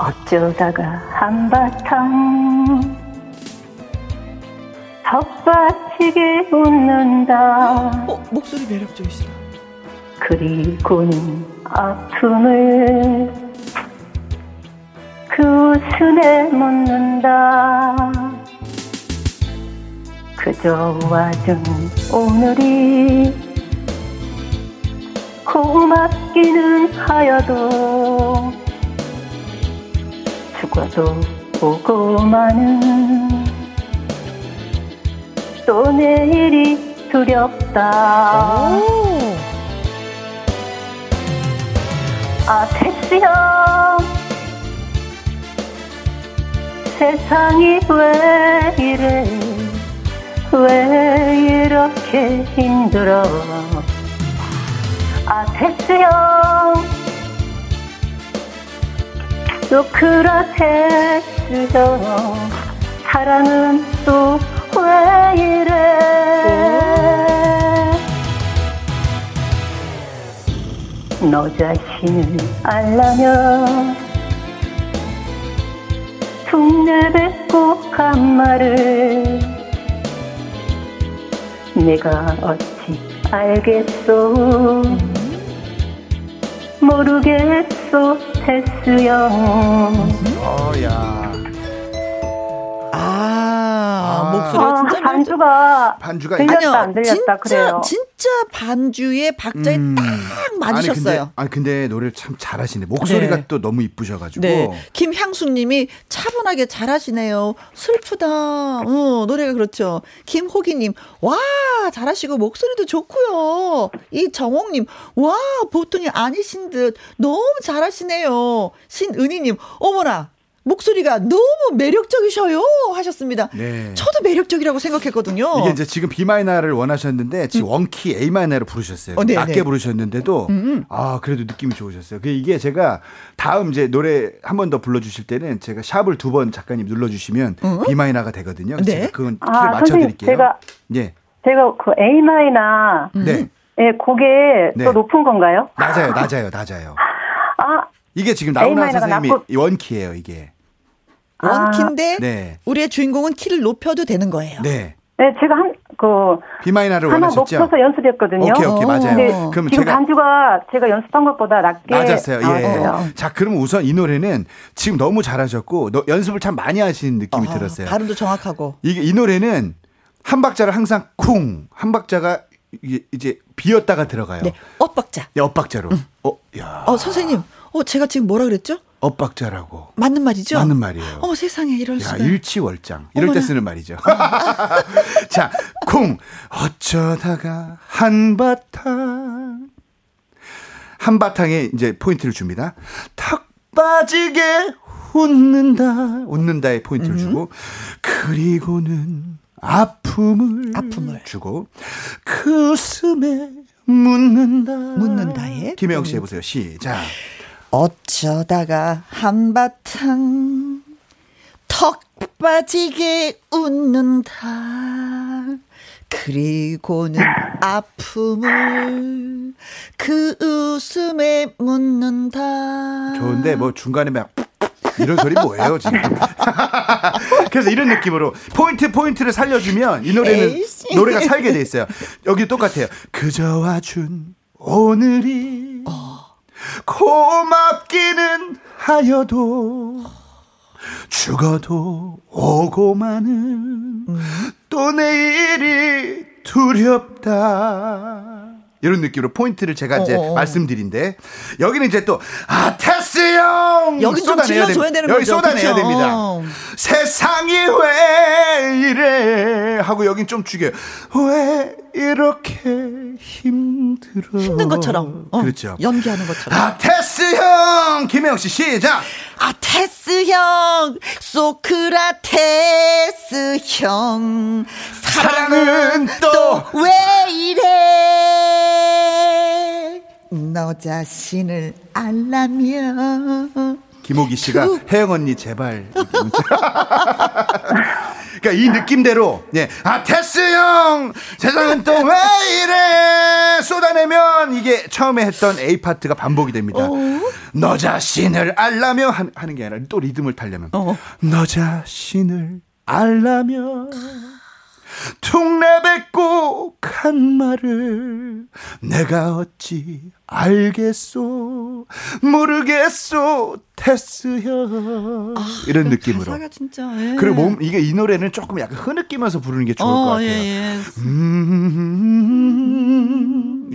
어쩌다가 한바탕 턱받치게 웃는다. 어, 목소리 매력적이시다 그리고는 아픔을 그 웃음에 묻는다. 그저 와준 오늘이 고맙기는 하여도 죽어도 보고만은 또 내일이 두렵다. 아, 택시형. 세상이 왜 이래, 왜 이렇게 힘들어. 아, 택시형. 소크라테스죠 사랑은 또 왜 이래? 너 자신을 알라며 흉내뱉고 한 말을 내가 어찌 알겠소? 모르겠소 테스형 어야. 아, 목소리가 아, 진짜 반주가 반주가 들렸다 아니요, 안 들렸다 진짜, 그래요. 진짜 반주의 박자에 음. 딱 맞으셨어요. 아니 근데, 아니 근데 노래를 참 잘하시네. 목소리가 네. 또 너무 이쁘셔가지고. 네. 김향숙님이 차분하게 잘하시네요. 슬프다. 어, 노래가 그렇죠. 김호기님 와 잘하시고 목소리도 좋고요. 이정옥님 와 보통이 아니신 듯 너무 잘하시네요. 신은희님 어머나 목소리가 너무 매력적이셔요 하셨습니다. 네. 저도 매력적이라고 생각했거든요. 이게 이제 지금 B 마이너를 원하셨는데 지금 음. 원키 A 마이너로 부르셨어요. 어, 네, 낮게 네. 부르셨는데도 음. 아 그래도 느낌이 좋으셨어요. 그 이게 제가 다음 이제 노래 한 번 더 불러주실 때는 제가 샵을 두 번 작가님 눌러주시면 음. B 마이너가 되거든요. 네. 제가 그건 키를 아, 맞춰드릴게요. 제가 예. 제가 그 A 마이너 네. 예, 그게 네. 더 높은 건가요? 낮아요, 낮아요, 낮아요. 아, 이게 지금 나훈아 선생님이 나쁘... 원키예요, 이게. 원키인데 아. 네. 우리의 주인공은 키를 높여도 되는 거예요. 네. 네, 제가 한, 그. 비마이너를 하나 원하셨죠? 높여서 연습했거든요. 오케이, 오케이, 맞아요. 네, 그럼 지금 제가. 반주가 제가 연습한 것보다 낮게. 낮았어요, 예. 자, 그러면 우선 이 노래는 지금 너무 잘하셨고, 너, 연습을 참 많이 하시는 느낌이 어, 들었어요. 발음도 정확하고. 이게, 이 노래는 한 박자를 항상 쿵, 한 박자가 이제 비었다가 들어가요. 네, 엇박자. 네, 엇박자로. 음. 어, 야. 어, 선생님. 어, 제가 지금 뭐라 그랬죠? 엇박자라고. 맞는 말이죠? 맞는 말이에요. 어머 세상에 이럴 야, 수가. 일치월장. 이럴 어머나. 때 쓰는 말이죠. (laughs) 자, 쿵. 어쩌다가 한바탕. 한바탕에 이제 포인트를 줍니다. 턱 빠지게 웃는다. 웃는다에 포인트를 음. 주고 그리고는 아픔을, 아픔을 주고 그 웃음에 묻는다. 묻는다에 김혜영 씨 해보세요. 시작. 어쩌다가 한바탕 턱 빠지게 웃는다. 그리고는 아픔을 그 웃음에 묻는다. 좋은데 뭐 중간에 막 이런 소리 뭐예요 지금? (laughs) 그래서 이런 느낌으로 포인트 포인트를 살려주면 이 노래는 에이씨. 노래가 살게 돼 있어요. 여기 똑같아요. 그저 와 준 오늘이 어. 고맙기는 하여도 죽어도 오고 마는 또 내일이 두렵다. 이런 느낌으로 포인트를 제가 이제 어어. 어. 말씀드린데 여기는 이제 또 아 테스 형 여기 좀 질러줘야 되는 여기 거죠. 쏟아내야 그쵸? 됩니다. 세상이 왜 이래 하고 여긴 좀 죽여요. 왜 이렇게 힘들어? 힘든 것처럼 어, 그렇죠. 연기하는 것처럼. 아 테스 형 김혜영 씨 시작. 아 테스 형 소크라테스 형 사랑은 또왜 이래 너 자신을 알라면 김호기 씨가 혜영 언니 제발 그러니까 이 느낌대로 예. 아 테스 형 세상은 또 왜 이래 쏟아내면 이게 처음에 했던 A 파트가 반복이 됩니다. 어? 너 자신을 알라며 하 는 게 아니라 또 리듬을 타려면 어? 너 자신을 알라며 툭 내뱉고 간 말을 내가 어찌 알겠소 모르겠소 테스형 아, 이런 느낌으로 진짜 예. 그리고 몸 이게 이 노래는 조금 약간 흐느끼면서 부르는 게 좋을 어, 것 같아요. 예, 예. 음,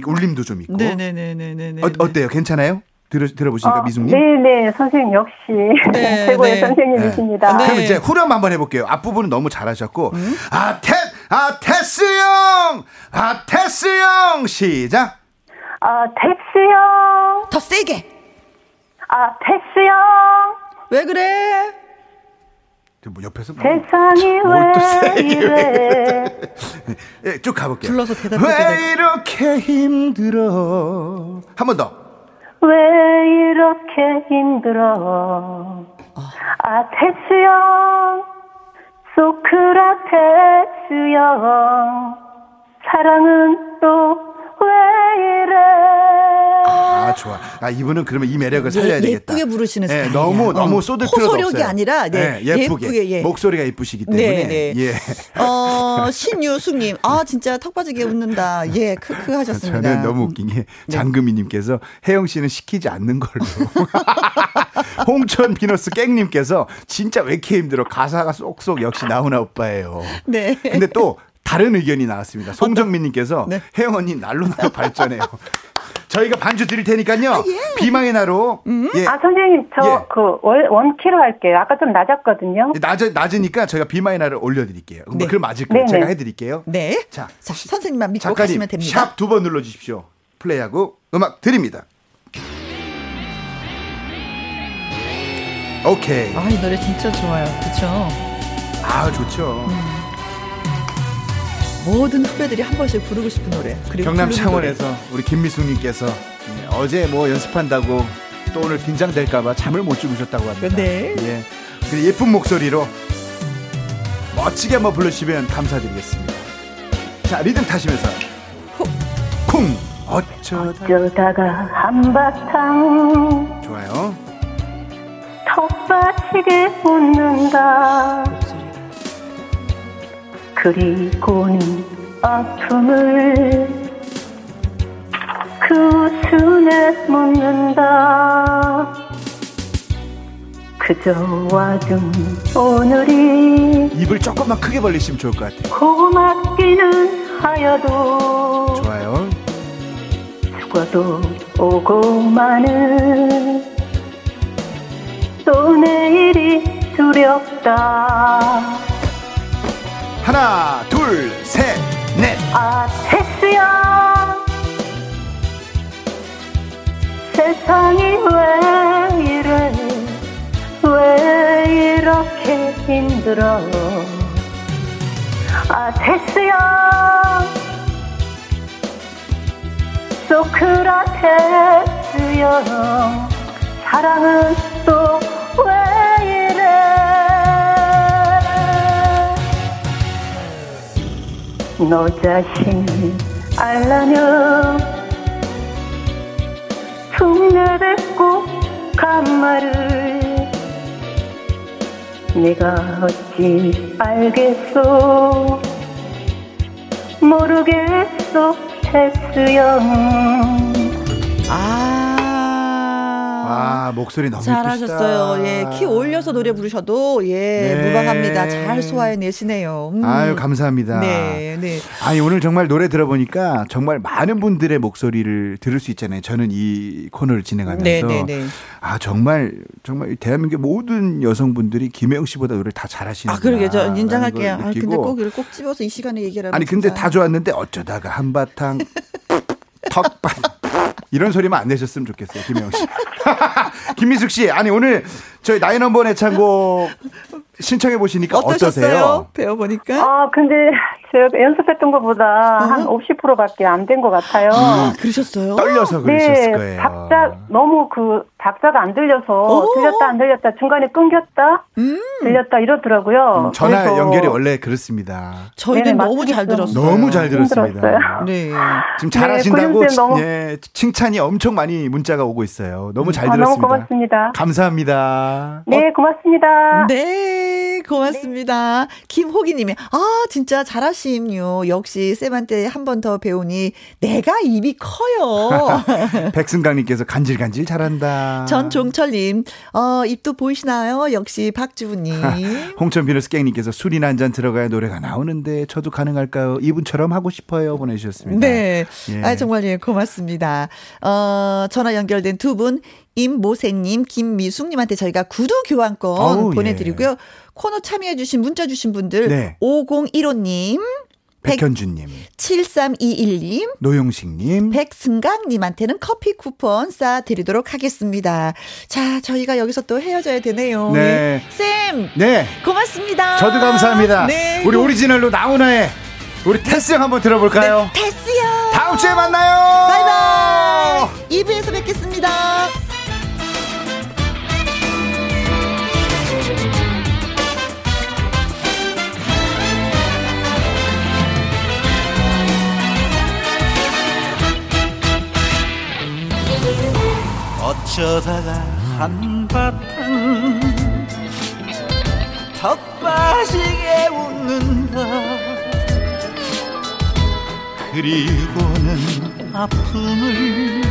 울림도 좀 있고. 네네네네네. 어, 어때요? 괜찮아요? 들어, 들어보시니까 어, 미숙님? 네네, 선생님 역시 네, (laughs) 최고의 네. 선생님이십니다. 네. 그럼 이제 후렴 한번 해볼게요. 앞부분은 너무 잘하셨고, 음? 아, 테, 아, 테스 형! 아, 테스 형! 시작! 아, 테스 형! 더 세게! 아, 테스 형! 왜 그래? 뭐 옆에서 뭐 세상이 왜 이래? 네, 쭉 가볼게요. 불러서 대답해 왜 이렇게 힘들어? 한 번 더. 왜 이렇게 힘들어? 아, 테스형, 소크라테스형, 사랑은 또? 아, 좋아. 아, 이분은 그러면 이 매력을 살려야 예, 되겠다. 예쁘게 부르시는 네, 스타일. 너무, 너무 쏟을 필요가 없어요. 소력이 아니라, 네, 네 예쁘게. 예쁘게 예. 목소리가 예쁘시기 때문에. 네, 네. 예. 어, 신유숙님, 아, 진짜 턱 빠지게 웃는다. 예, 크크 하셨습니다. 저는 너무 웃긴 게 네. 장금희님께서 혜영 씨는 시키지 않는 걸로. (laughs) 홍천 비너스 깽님께서 진짜 왜 이렇게 힘들어. 가사가 쏙쏙 역시 나훈아 오빠예요. 네. 근데 또 다른 의견이 나왔습니다. 송정민님께서 네. 혜영 언니 날로 날로 발전해요. 저희가 반주 드릴 테니까요. 아, 예. 비망의 나로. 음. 예. 아 선생님 저그 예. 원 키로 할게요. 아까 좀 낮았거든요. 낮 낮으니까 저희가 비망의 나를 올려드릴게요. 네. 그럼 맞을까요? 네네. 제가 해드릴게요. 네. 자, 자 선생님만 믿고 가시면 됩니다. 샵 두 번 눌러주십시오. 플레이하고 음악 드립니다. 오케이. 아, 이 노래 진짜 좋아요. 그렇죠? 아, 좋죠. 음. 모든 후배들이 한 번씩 부르고 싶은 노래. 경남 창원에서 노래. 우리 김미숙님께서 네, 어제 뭐 연습한다고 또 오늘 긴장될까봐 잠을 못 주무셨다고 합니다. 네. 예. 그 예쁜 목소리로 멋지게 한번 불러주시면 감사드리겠습니다. 자, 리듬 타시면서 쿵 어쩌다 어쩌다가 한바탕 좋아요. 텃밭이게 웃는다 그리고는 아픔을 그 순에 묻는다. 그저 와준 오늘이 입을 조금만 크게 벌리시면 좋을 것 같아요. 고맙기는 하여도 좋아요. 죽어도 오고 마는 또 내일이 두렵다 하나 둘 셋 넷. 아 테스야. 세상이 왜 이래? 왜 이렇게 힘들어? 아 테스야. 소크라테스여 사랑은 또 왜 너 자신 알라며 흉내뱉고 간 말을 내가 어찌 알겠소? 모르겠소 테스형. 아 아, 목소리 너무 잘하셨어요. 예, 키 올려서 노래 부르셔도 예, 네. 무방합니다. 잘 소화해 내시네요. 음. 아유, 감사합니다. 네, 네. 아니, 오늘 정말 노래 들어보니까 정말 많은 분들의 목소리를 들을 수 있잖아요. 저는 이 코너를 진행하면서. 네, 네, 네. 아, 정말 정말 대한민국 모든 여성분들이 김혜영 씨보다 노래 다 잘하시는 아, 그러게 저 인정할게요. 아, 근데 꼭 이걸 꼭 집어서 이 시간에 얘기를 아니, 근데 다 좋았는데 어쩌다가 한바탕 (laughs) 턱발 이런 소리만 안 내셨으면 좋겠어요, 김혜영 씨. (laughs) 김미숙 씨, 아니 오늘 저희 나인원번 애창곡 신청해 보시니까 어떠세요? 배워보니까. 아 근데 제가 연습했던 것보다 어? 한 50%밖에 안 된 것 같아요. 아, 그러셨어요? 떨려서 그러셨을 네, 거예요. 박자 너무 그 박자가 안 들려서 오? 들렸다 안 들렸다 중간에 끊겼다 음. 들렸다 이러더라고요. 음, 전화 연결이 원래 그렇습니다. 저희는 너무 잘 들었어요. 너무 잘 들었습니다. 네. 지금 잘하신다고 네, 너무... 예, 칭찬이 엄청 많이 문자가 오고 있어요. 너무 잘 아, 들었습니다. 너무 고맙습니다. 감사합니다. 네, 고맙습니다. 네, 고맙습니다. 네. 김호기님이 아 진짜 잘하심요. 역시 쌤한테 한 번 더 배우니 내가 입이 커요. (laughs) 백승강님께서 간질간질 잘한다. 전종철님, 어 입도 보이시나요? 역시 박주부님. (laughs) 홍천 비너스 깽님께서 술이나 한 잔 들어가야 노래가 나오는데 저도 가능할까요? 이분처럼 하고 싶어요 보내주셨습니다. 네, 예. 아 정말 예 고맙습니다. 어 전화 연결된 두 분 임모세님, 김미숙님한테 저희가 구두 교환권 어우, 예. 보내드리고요. 예. 코너 참여해주신 문자 주신 분들 네. 5015님. 백현주님, 7321님, 노용식님, 백승강님한테는 커피 쿠폰 쏴드리도록 하겠습니다. 자, 저희가 여기서 또 헤어져야 되네요. 네. 쌤! 네. 고맙습니다. 저도 감사합니다. 네. 우리 오리지널로 나훈아의 우리 테스 형 한번 들어볼까요? 네, 테스 형! 다음 주에 만나요! 바이바이! 2부에서 뵙겠습니다. 어쩌다가 한바탕 턱 빠지게 웃는다. 그리고는 아픔을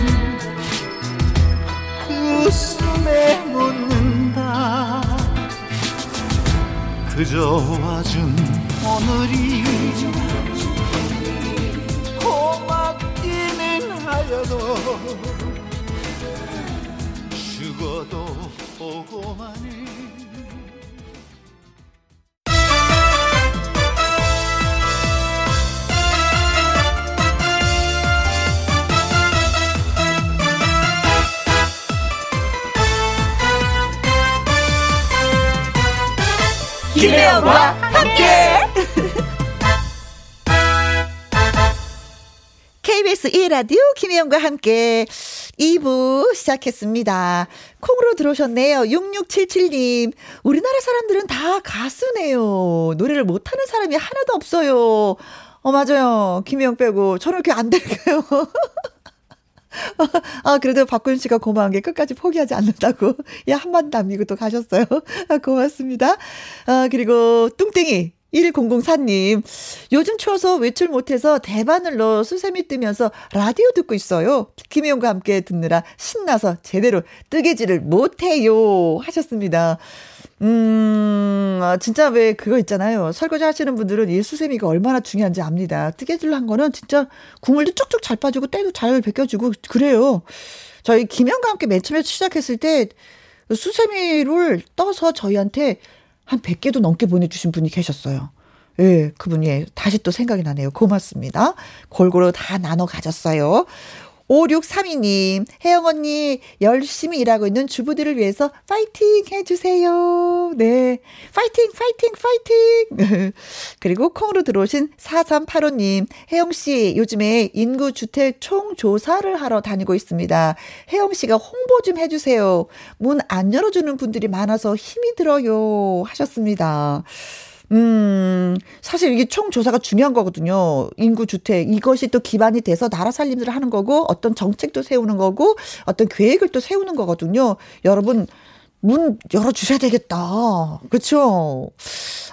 그 숨에 묻는다. 그저 와준 오늘이 고맙기는 하여도 죽어도 오고만이 김혜영과 함께. (laughs) KBS 1라디오 김혜영과 함께 2부 시작했습니다. 콩으로 들어오셨네요. 6677님. 우리나라 사람들은 다 가수네요. 노래를 못하는 사람이 하나도 없어요. 어, 맞아요. 김혜영 빼고. 저는 이렇게 안 될까요? (laughs) 아, 그래도 박군 씨가 고마운 게 끝까지 포기하지 않는다고. 예, 한마디 남기고 또 가셨어요. 아, (laughs) 고맙습니다. 아, 그리고 뚱땡이. 1004님, 요즘 추워서 외출 못해서 대바늘로 수세미 뜨면서 라디오 듣고 있어요. 김혜영과 함께 듣느라 신나서 제대로 뜨개질을 못해요. 하셨습니다. 음, 아, 진짜 왜 그거 있잖아요. 설거지 하시는 분들은 이 수세미가 얼마나 중요한지 압니다. 뜨개질 한 거는 진짜 국물도 쭉쭉 잘 빠지고 때도 잘 벗겨지고 그래요. 저희 김영과 함께 맨 처음에 시작했을 때 수세미를 떠서 저희한테 한 100개도 넘게 보내주신 분이 계셨어요. 예, 그분이 다시 또 생각이 나네요. 고맙습니다. 골고루 다 나눠 가졌어요. 5632님, 혜영 언니, 열심히 일하고 있는 주부들을 위해서 파이팅 해주세요. 네. 파이팅, 파이팅, 파이팅! (laughs) 그리고 콩으로 들어오신 4385님, 혜영씨, 요즘에 인구주택 총조사를 하러 다니고 있습니다. 혜영씨가 홍보 좀 해주세요. 문 안 열어주는 분들이 많아서 힘이 들어요. 하셨습니다. 음, 사실 이게 총조사가 중요한 거거든요. 인구 주택. 이것이 또 기반이 돼서 나라 살림을 하는 거고, 어떤 정책도 세우는 거고, 어떤 계획을 또 세우는 거거든요. 여러분, 문 열어주셔야 되겠다. 그쵸?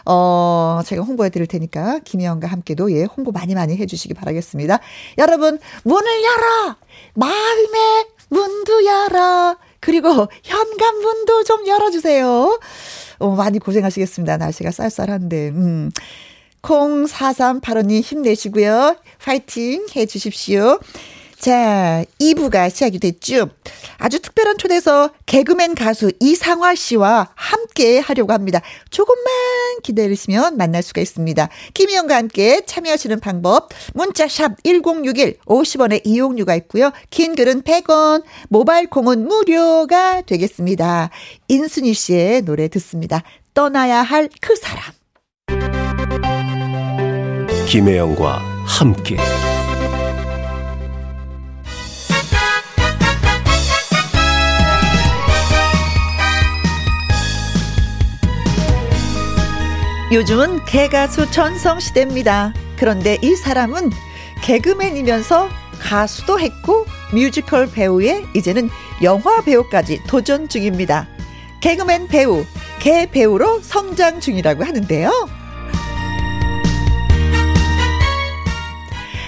어, 제가 홍보해 드릴 테니까, 김혜영과 함께도 예, 홍보 많이 많이 해주시기 바라겠습니다. 여러분, 문을 열어! 마음의 문도 열어! 그리고 현관문도 좀 열어주세요. 어, 많이 고생하시겠습니다. 날씨가 쌀쌀한데. 음. 콩 4385님 힘내시고요. 파이팅 해 주십시오. 자, 2부가 시작이 됐죠. 아주 특별한 초대에서 개그맨 가수 이상화 씨와 함께 하려고 합니다. 조금만 기다리시면 만날 수가 있습니다. 김희영과 함께 참여하시는 방법, 문자샵 1061 50원의 이용료가 있고요. 긴 글은 100원, 모바일 콩은 무료가 되겠습니다. 인순이 씨의 노래 듣습니다. 떠나야 할 그 사람. 김혜영과 함께. 요즘은 개가수 전성시대입니다. 그런데 이 사람은 개그맨이면서 가수도 했고 뮤지컬 배우에 이제는 영화 배우까지 도전 중입니다. 개그맨 배우, 개 배우로 성장 중이라고 하는데요.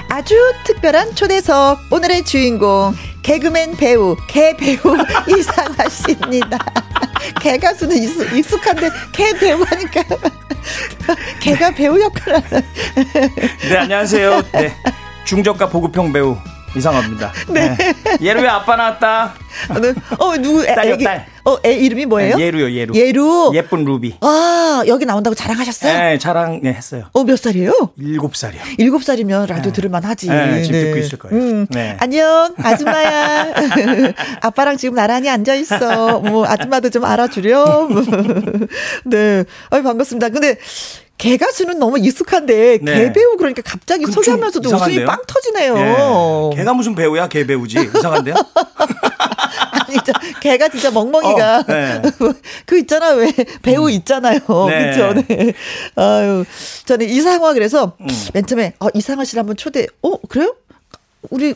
아주 특별한 초대석 오늘의 주인공 개그맨 배우 개 배우 (laughs) 이상하 씨입니다. 개 가수는 익숙 한데 개 배우 하니까. 개가 배우 역할을 네 안녕하세요. 네. 중저가 보급형 배우 이상합니다. (laughs) 네. 네. 왜 아빠 나왔다? 네. 어 누구 딸이요 애기, 딸. 어, 애 이름이 뭐예요? 네, 예루요, 예루. 예루. 예쁜 루비. 아, 여기 나온다고 자랑하셨어요? 네, 자랑, 네, 했어요. 어, 몇 살이에요? 일곱 살이요. 일곱 살이면 라디오 네. 들을만 하지. 네, 지금 네. 듣고 있을 거예요. 음. 네. 안녕, (laughs) 아줌마야. (laughs) 아빠랑 지금 나란히 앉아 있어. 뭐, 아줌마도 좀 알아주렴. 네. 아유, 반갑습니다. 근데, 개 가수는 너무 익숙한데 네. 개 배우 그러니까 갑자기 소개하면서도 웃음이 빵 터지네요. 예. 개가 무슨 배우야? 개 배우지. 이상한데요? (laughs) 아니, 저, 개가 진짜 멍멍이가 어, 네. (laughs) 그 있잖아 왜 배우 음. 있잖아요. 네. 그렇죠. 네. 아유 저는 이상화 그래서 음. 맨 처음에 어, 이상화 씨를 한번 초대. 어 그래요? 우리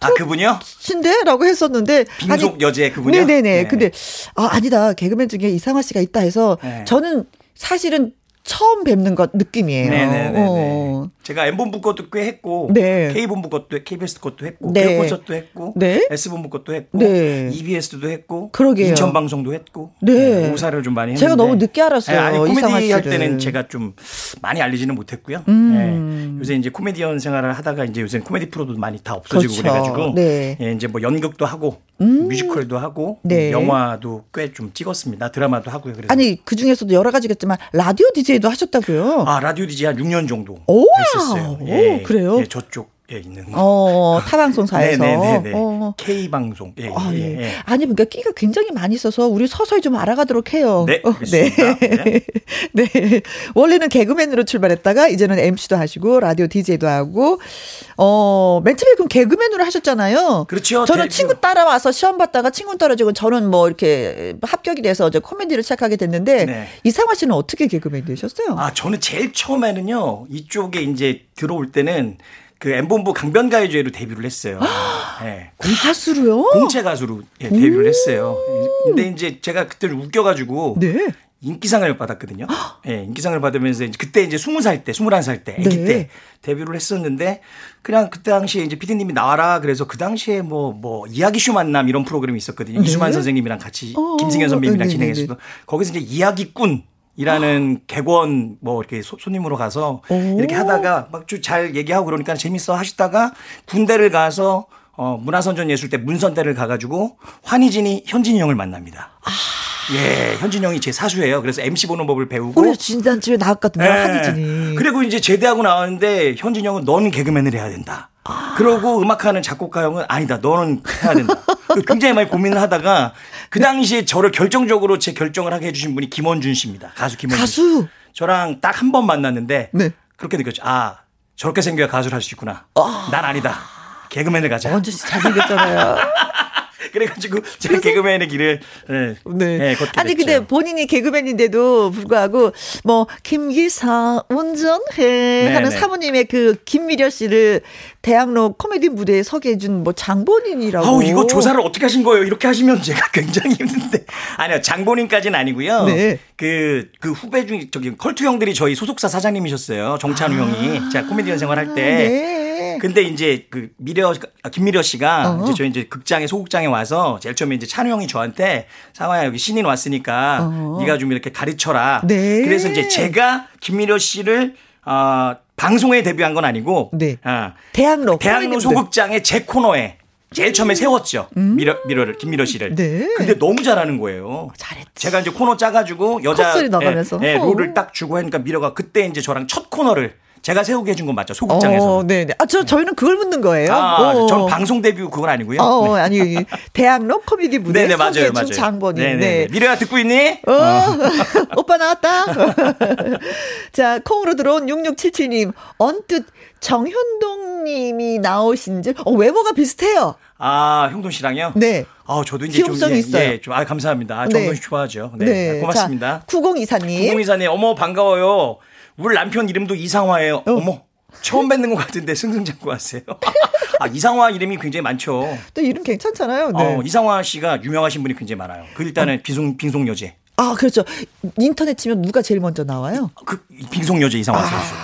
아 그분요? 신데라고 했었는데 아니, 여제 그분요? 네네네. 네. 근데 아 아니다 개그맨 중에 이상화 씨가 있다 해서 네. 저는 사실은 처음 뵙는 것 느낌이에요. 네네네. 어. 제가 M본부 것도 꽤 했고, 네. K본부 것도, KBS 것도 했고, 네. 개콘 콘서트도 했고, 네. S본부 것도 했고, 네. EBS도 했고, 그러게요. 인천 방송도 했고, 네. 오사를 좀 많이 했는데 제가 너무 늦게 알았어요. 아니, 코미디 할 때는 제가 좀 많이 알리지는 못했고요. 음. 네. 요새 이제 코미디언 생활을 하다가 이제 요새 코미디 프로도 많이 다 없어지고 그렇죠. 그래가지고, 네. 예, 이제 뭐 연극도 하고, 음. 뮤지컬도 하고, 네. 영화도 꽤 좀 찍었습니다. 드라마도 하고요. 그래서. 아니 그 중에서도 여러 가지겠지만 라디오 DJ도 하셨다고요? 아 라디오 DJ 한 6년 정도 오! 했 었어요. 예, 오, 그래요? 예, 저쪽 예, 있는 어, 타방송사에서. 네네네. (laughs) 어. K방송. 예, 아, 예. 예. 아니, 그러니까 끼가 굉장히 많이 있어서 우리 서서히 좀 알아가도록 해요. 네. 어, 네. 네. (laughs) 네. 원래는 개그맨으로 출발했다가 이제는 MC도 하시고 라디오 DJ도 하고 어, 맨 처음에 그럼 개그맨으로 하셨잖아요. 그렇죠. 저는 대 친구 따라와서 시험 봤다가 친구 떨어지고 저는 뭐 이렇게 합격이 돼서 이제 코미디를 시작하게 됐는데 네. 이상화 씨는 어떻게 개그맨 되셨어요? 아, 저는 제일 처음에는요. 이쪽에 이제 들어올 때는 그 엠본부 강변가요제로 데뷔를 했어요. 네. (gasps) 가수로요? 공채 가수로 예, 데뷔를 했어요. 근데 이제 제가 그때 웃겨가지고 네. 인기상을 받았거든요. (gasps) 예, 인기상을 받으면서 이제 그때 이제 스무 살 때, 스물한 살 때, 아기 네. 때 데뷔를 했었는데 그냥 그때 당시에 이제 피디님이 나와라 그래서 그 당시에 뭐뭐 뭐 이야기쇼 만남 이런 프로그램이 있었거든요. 네. 이수만 선생님이랑 같이 어, 김승현 선배님이랑 네, 네, 진행했어도 거기서 이제 이야기꾼 이라는 객원 뭐 이렇게 소, 손님으로 가서 오. 이렇게 하다가 막쭉잘 얘기하고 그러니까 재밌어 하시다가 군대를 가서 어 문화선전 예술대 문선대를 가가지고 환희진이 현진이 형을 만납니다. 아. 예, 현진 형이 제 사수예요. 그래서 MC 보는 법을 배우고. 우리 진단집에 나왔거든요. 네. 한희진이. 그리고 이제 제대하고 나왔는데 현진 형은 넌 개그맨을 해야 된다. 아. 그러고 음악하는 작곡가 형은 아니다. 너는 해야 된다. 굉장히 많이 고민을 하다가 그 당시에 저를 결정적으로 제 결정을 하게 해주신 분이 김원준 씨입니다. 가수 김원준. 가수. 저랑 딱 한 번 만났는데 네. 그렇게 느꼈죠. 아 저렇게 생겨야 가수를 할 수 있구나. 아. 난 아니다. 개그맨을 가자. 원준 씨 잘생겼잖아요. (laughs) (laughs) 그래가지고 (laughs) 제가 개그맨의 길을 네. 네. 네 아니 됐죠. 근데 본인이 개그맨인데도 불구하고 뭐 김기사 운전해 네, 하는 네. 사모님의 그 김미려 씨를 대학로 코미디 무대에 서게 해준 뭐 장본인이라고. 아우 이거 조사를 어떻게 하신 거예요? 이렇게 하시면 제가 (laughs) 굉장히 힘든데 아니요 장본인까지는 아니고요. 네. 그그 그 후배 중 저기 컬투 형들이 저희 소속사 사장님이셨어요. 정찬우 아. 형이 제가 코미디언 생활할 때. 네. 근데 이제 그 미려 아, 김미려 씨가 어. 이제 저희 이제 극장에 소극장에 와서 제일 처음에 이제 찬우 형이 저한테 상화야 여기 신인 왔으니까 어. 네가 좀 이렇게 가르쳐라. 네. 그래서 이제 제가 김미려 씨를 어, 방송에 데뷔한 건 아니고 네. 어, 대학로 대학로 소극장의 제 코너에 제일 처음에 세웠죠. 음. 미려, 미려를, 김미려 씨를. 네. 근데 너무 잘하는 거예요. 잘했지. 제가 이제 코너 짜가지고 여자. 예, 예, 롤을 딱 주고 하니까 미려가 그때 이제 저랑 첫 코너를 제가 세우게 해준 건 맞죠? 소극장에서. 어, 네네. 아, 저, 저희는 그걸 묻는 거예요. 아, 어. 전 방송 데뷔 그건 아니고요. 어, 네. 아니, (laughs) 대학로 코미디 무대 네네, 맞아요, 맞아요. 장본인. 네네. 네. 미래야 듣고 있니? 어, 어. (laughs) 오빠 나왔다. (laughs) 자, 콩으로 들어온 6677님. 언뜻 정현동 님이 나오신 지, 어, 외모가 비슷해요. 아, 형돈 씨랑요? 네. 아, 저도 이제 좀, 예, 있어요. 예, 좀, 아, 감사합니다. 아, 정돈 씨 좋아하죠. 네. 네. 고맙습니다. 자, 9024님. 9024님, 어머, 반가워요. 우리 남편 이름도 이상화예요. 어. 머 처음 뵙는 것 같은데 승승장구 하세요. (laughs) 아, 이상화 이름이 굉장히 많죠. 또 이름 괜찮잖아요. 네. 어, 이상화 씨가 유명하신 분이 굉장히 많아요. 그 일단은 어. 빙송, 빙송 여제. 아, 그렇죠. 인터넷 치면 누가 제일 먼저 나와요? 그, 빙송 여제 이상화 아. 선수.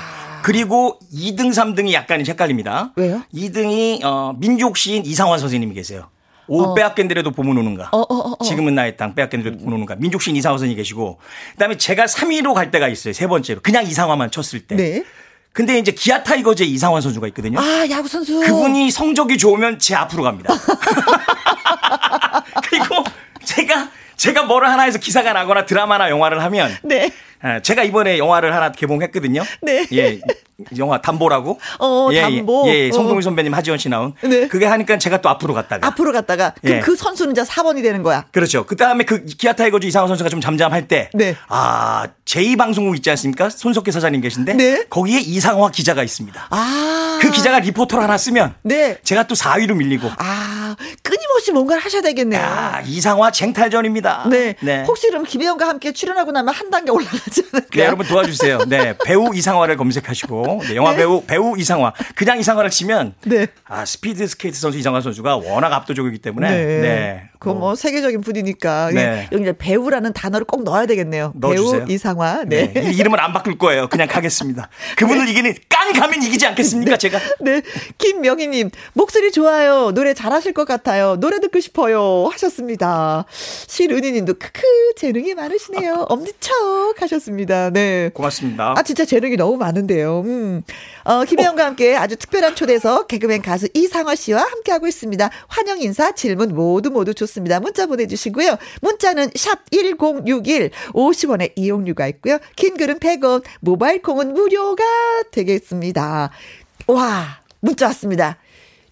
그리고 2등, 3등이 약간 헷갈립니다. 왜요? 2등이, 어, 민족 시인 이상화 선생님이 계세요. 오 어. 빼앗겐데라도 보면 오는가. 어, 어, 어, 어, 지금은 나의 땅 빼앗겐데라도 보면 오는가. 민족신 이상화 선이 계시고 그다음에 제가 3위로 갈 때가 있어요. 세 번째로 그냥 이상화만 쳤을 때. 네. 근데 이제 기아 타이거즈의 이상환 선수가 있거든요. 아, 야구 선수. 그분이 성적이 좋으면 제 앞으로 갑니다. (laughs) 그리고 제가 제가 뭐를 하나 해서 기사가 나거나 드라마나 영화를 하면 네. 예, 제가 이번에 영화를 하나 개봉했거든요. 네. 예. 영화 담보라고. 어, 예, 예. 담보. 예, 예. 성동일 어. 선배님, 하지원 씨 나온. 네. 그게 하니까 제가 또 앞으로 갔다가. 앞으로 갔다가. 그, 예. 그 선수는 이제 4번이 되는 거야. 그렇죠. 그 다음에 그 기아 타이거즈 이상화 선수가 좀 잠잠할 때. 네. 아, 제2 방송국 있지 않습니까? 손석희 사장님 계신데 네? 거기에 이상화 기자가 있습니다. 아. 그 기자가 리포터를 하나 쓰면 네. 제가 또 4위로 밀리고. 아, 끊임없이 뭔가를 하셔야 되겠네요. 야, 이상화 쟁탈전입니다. 네. 네. 혹시 그럼 김혜영과 함께 출연하고 나면 한 단계 올라가 지 않을까요? 네, 여러분 도와주세요. 네. 배우 이상화를 검색하시고 네, 영화 네. 배우 배우 이상화. 그냥 이상화를 치면 네. 아, 스피드 스케이트 선수 이상화 선수가 워낙 압도적이기 때문에 네. 네. 그뭐 뭐 세계적인 분이니까 네. 여기 이제 배우라는 단어를 꼭 넣어야 되겠네요. 넣어주세요. 배우 이상화. 네. 네. 이름을 안 바꿀 거예요. 그냥 가겠습니다. 그분을 네. 이기는 깐 가면 이기지 않겠습니까, 네. 제가? 네. 김명희님 목소리 좋아요. 노래 잘하실 것 같아요. 노래 듣고 싶어요. 하셨습니다. 실은희님도 크크 재능이 많으시네요. 엄지척 하셨습니다. 네. 고맙습니다. 아 진짜 재능이 너무 많은데요. 음. 어, 김혜영과 어. 함께 아주 특별한 초대에서 개그맨 가수 이상화 씨와 함께하고 있습니다. 환영 인사, 질문 모두 모두 좋습니다. 문자 보내주시고요. 문자는 샵 1061, 50원의 이용료가 있고요. 긴 글은 100원, 모바일 콩은 무료가 되겠습니다. 와, 문자 왔습니다.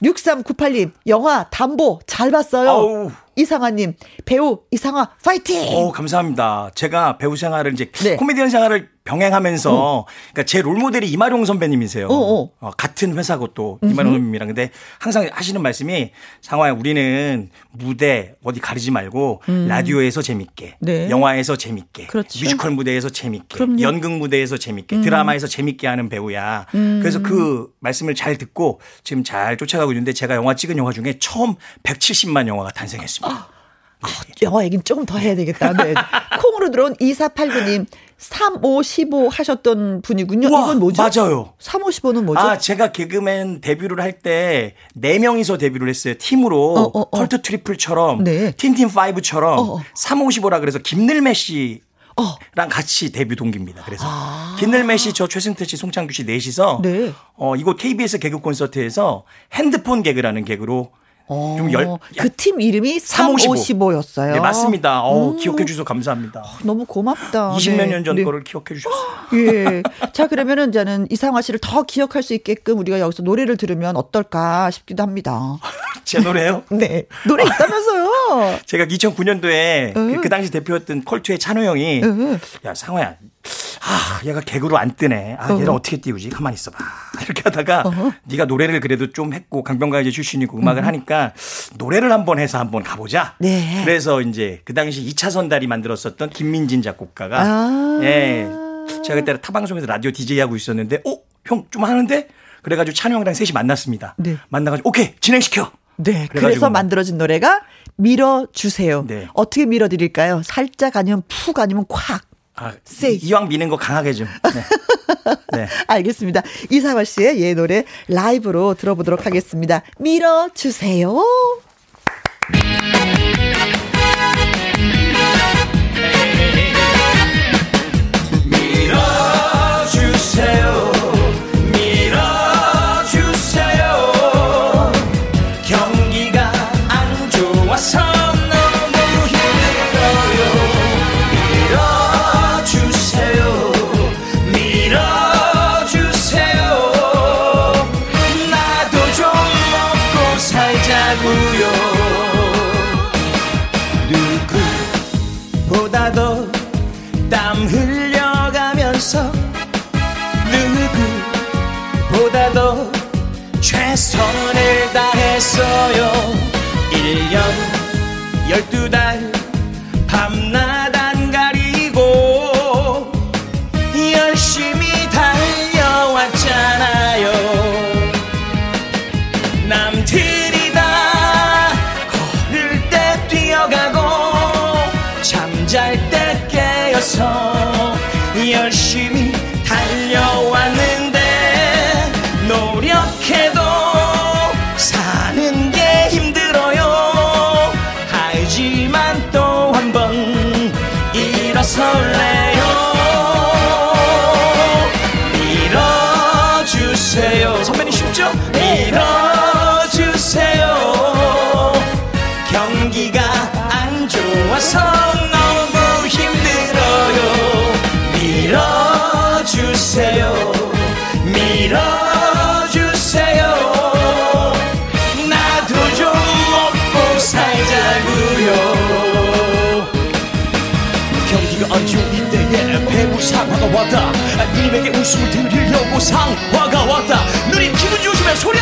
6398님, 영화 담보 잘 봤어요. 아우. 이상화님, 배우 이상화 파이팅! 오, 감사합니다. 제가 배우 생활을 이제 네. 코미디언 생활을 병행하면서 어. 그러니까 제 롤모델이 임하룡 선배님이세요. 어, 어. 어 같은 회사고 또 임하룡 선배님이랑 근데 항상 하시는 말씀이 상화야 우리는 무대 어디 가리지 말고 음. 라디오에서 재밌게, 네. 영화에서 재밌게, 그렇죠. 뮤지컬 무대에서 재밌게, 그럼요. 연극 무대에서 재밌게, 음. 드라마에서 재밌게 하는 배우야. 음. 그래서 그 말씀을 잘 듣고 지금 잘 쫓아가고 있는데 제가 영화 찍은 영화 중에 처음 170만 영화가 탄생했습니다. 아. 아, 영화 얘기는 조금 더 해야 되겠다. 네. 콩으로 들어온 2489님. 3515 하셨던 분이군요. 와, 이건 뭐죠? 맞아요. 3515는 뭐죠? 아, 제가 개그맨 데뷔를 할 때 4명이서 데뷔를 했어요. 팀으로. 어, 어, 어. 컬트 트리플처럼. 네. 틴틴파이브처럼. 3515라 그래서 김늘메 씨. 어. 랑 같이 데뷔 동기입니다. 그래서 아. 김늘메 씨, 저 최승태 씨, 송창규 씨 넷이서 네. 어 이곳 KBS 개그 콘서트에서 핸드폰 개그라는 개그로 어, 그팀 이름이 355 였어요. 네, 맞습니다. 어, 음. 기억해 주셔서 감사합니다. 어, 너무 고맙다. 20몇 네. 년전 네. 거를 기억해 주셨어요. (laughs) 예. 자, 그러면은 저는 이상화 씨를 더 기억할 수 있게끔 우리가 여기서 노래를 들으면 어떨까 싶기도 합니다. (laughs) 제 노래요? (laughs) 네. 노래 있다면서요? 제가 2009년도에 그, 그, 당시 대표였던 컬투의 찬호 형이 야, 상화야. 아, 얘가 개그로 안 뜨네. 아, 얘를 어. 어떻게 띄우지? 가만히 있어봐. (laughs) 이렇게 하다가 어 네가 노래를 그래도 좀 했고 강변가요제 출신이고 음악을 음. 하니까 노래를 한번 해서 한번 가보자. 네. 그래서 이제 그 당시 2차 선달이 만들었었던 김민진 작곡가가 아. 예. 제가 그때 타방송에서 라디오 DJ 하고 있었는데 어, 형 좀 하는데 그래가지고 찬우 형이랑 셋이 만났습니다. 네. 만나가지고 오케이 진행시켜. 네. 그래서 만들어진 노래가 밀어주세요. 네. 어떻게 밀어드릴까요? 살짝 아니면 푹 아니면 콱. 아, 세 이왕 미는 거 강하게 좀. (laughs) 네. 네. 알겠습니다. 이사화 씨의 예 노래 라이브로 들어보도록 하겠습니다. 밀어주세요. 12달 누님에게 웃음을 드리려고 상화가 왔다. 누님 기분 좋으시면 소리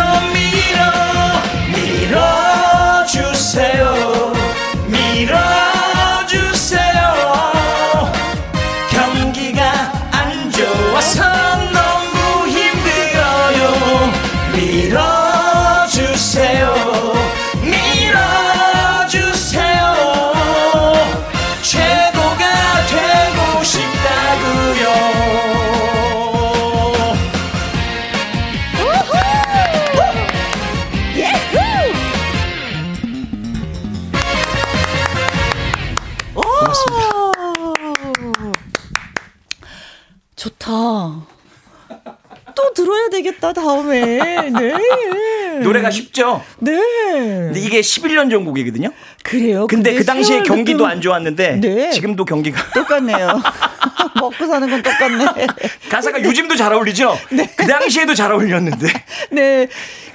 밀 다음에. 네. 노래가 쉽죠? 네. 근데 이게 11년 전 곡이거든요. 그래요. 근데 그 당시에 경기도 안 좋았는데 네. 지금도 경기가 똑같네요. (laughs) 먹고 사는 건 똑같네. 가사가 요즘도 잘 어울리죠? 그 당시에도 잘 어울렸는데. 네.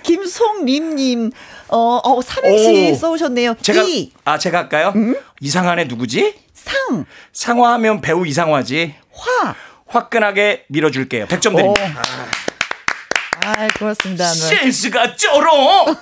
김송림님, 어, 어, 삼행시 오. 써오셨네요. 제가 이, 아 제가 할까요? 이상한 애 누구지? 상, 상화하면 배우 이상화지. 화. 화끈하게 밀어줄게요. 100점 드립니다. 아, 고맙습니다. 네. 센스가 쩔어. (laughs)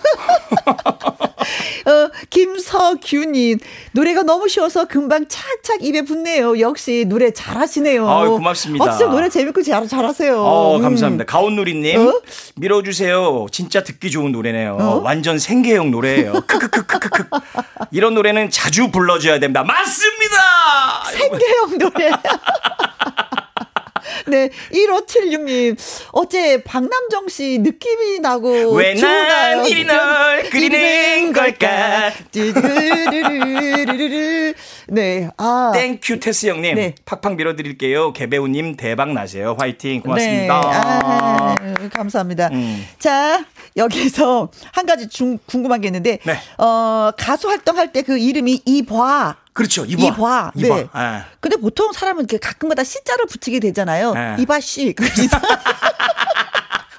어, 김서규님, 노래가 너무 쉬워서 금방 착착 입에 붙네요. 역시 노래 잘하시네요. 아유, 고맙습니다. 어, 진짜 노래 재밌고 잘, 잘하세요. 어, 음. 감사합니다. 가온누리님, 어? 밀어주세요. 진짜 듣기 좋은 노래네요. 어? 완전 생계형 노래예요. 크크크크크크. 이런 노래는 자주 불러줘야 됩니다. 맞습니다! 생계형 노래. (laughs) 네, 1576님. 어제 박남정 씨 느낌이 나고. 왜난 좋아요. 이리 널 그리는 걸까? 네, 아. 땡큐 테스 형님, 네. 팍팍 밀어드릴게요. 개배우님 대박 나세요. 화이팅. 고맙습니다. 네. 아, 감사합니다. 음. 자, 여기서 한 가지 중, 궁금한 게 있는데, 네. 어, 가수 활동할 때 그 이름이 이봐. 그렇죠. 이봐. 이봐. 이봐. 네. 아. 근데 보통 사람은 이렇게 가끔마다 시자를 붙이게 되잖아요. 네. 이봐 씨. (laughs)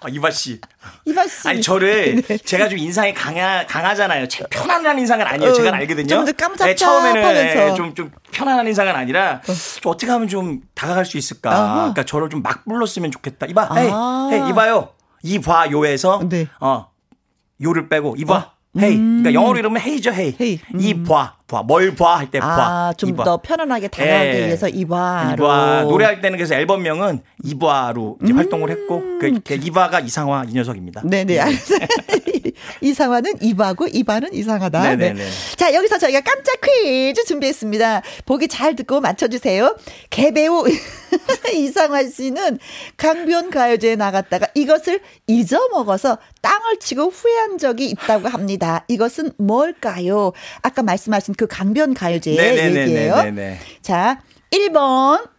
아, 이봐 씨. 이봐 씨. 아니 저를 (laughs) 네. 제가 좀 인상이 강하, 강하잖아요. 제 편안한 인상은 아니에요. 어, 제가 알거든요. 네, 처음에는. 네, 좀, 좀 편안한 인상은 아니라 좀 어떻게 하면 좀 다가갈 수 있을까. 아하. 그러니까 저를 좀 막 불렀으면 좋겠다. 이봐, 아. 헤이, 헤이, 이봐요. 이봐 요에서 네. 어 요를 빼고 이봐. 헤이. 그러니까 영어로 이러면 헤이죠, 헤이. 헤이. 음. 이봐, 봐. 뭘 봐 할 때 봐. 아, 좀. 더 편안하게 다가가기 예. 위해서 이봐로. 이봐 노래할 때는 그래서 앨범명은 이바로 이제 활동을 했고 그, 그 이바가 이상화 이 녀석입니다. 음. 네네, 알겠어요. 이상화는 이바고 이바는 이상하다. 네네네. 네. 자, 여기서 저희가 깜짝 퀴즈 준비했습니다. 보기 잘 듣고 맞춰주세요. 개배우 (laughs) 이상화 씨는 강변 가요제에 나갔다가 이것을 잊어먹어서 땅을 치고 후회한 적이 있다고 합니다. 이것은 뭘까요? 아까 말씀하신 그 강변 가요제 얘기예요. 네네네네네. 자, 1번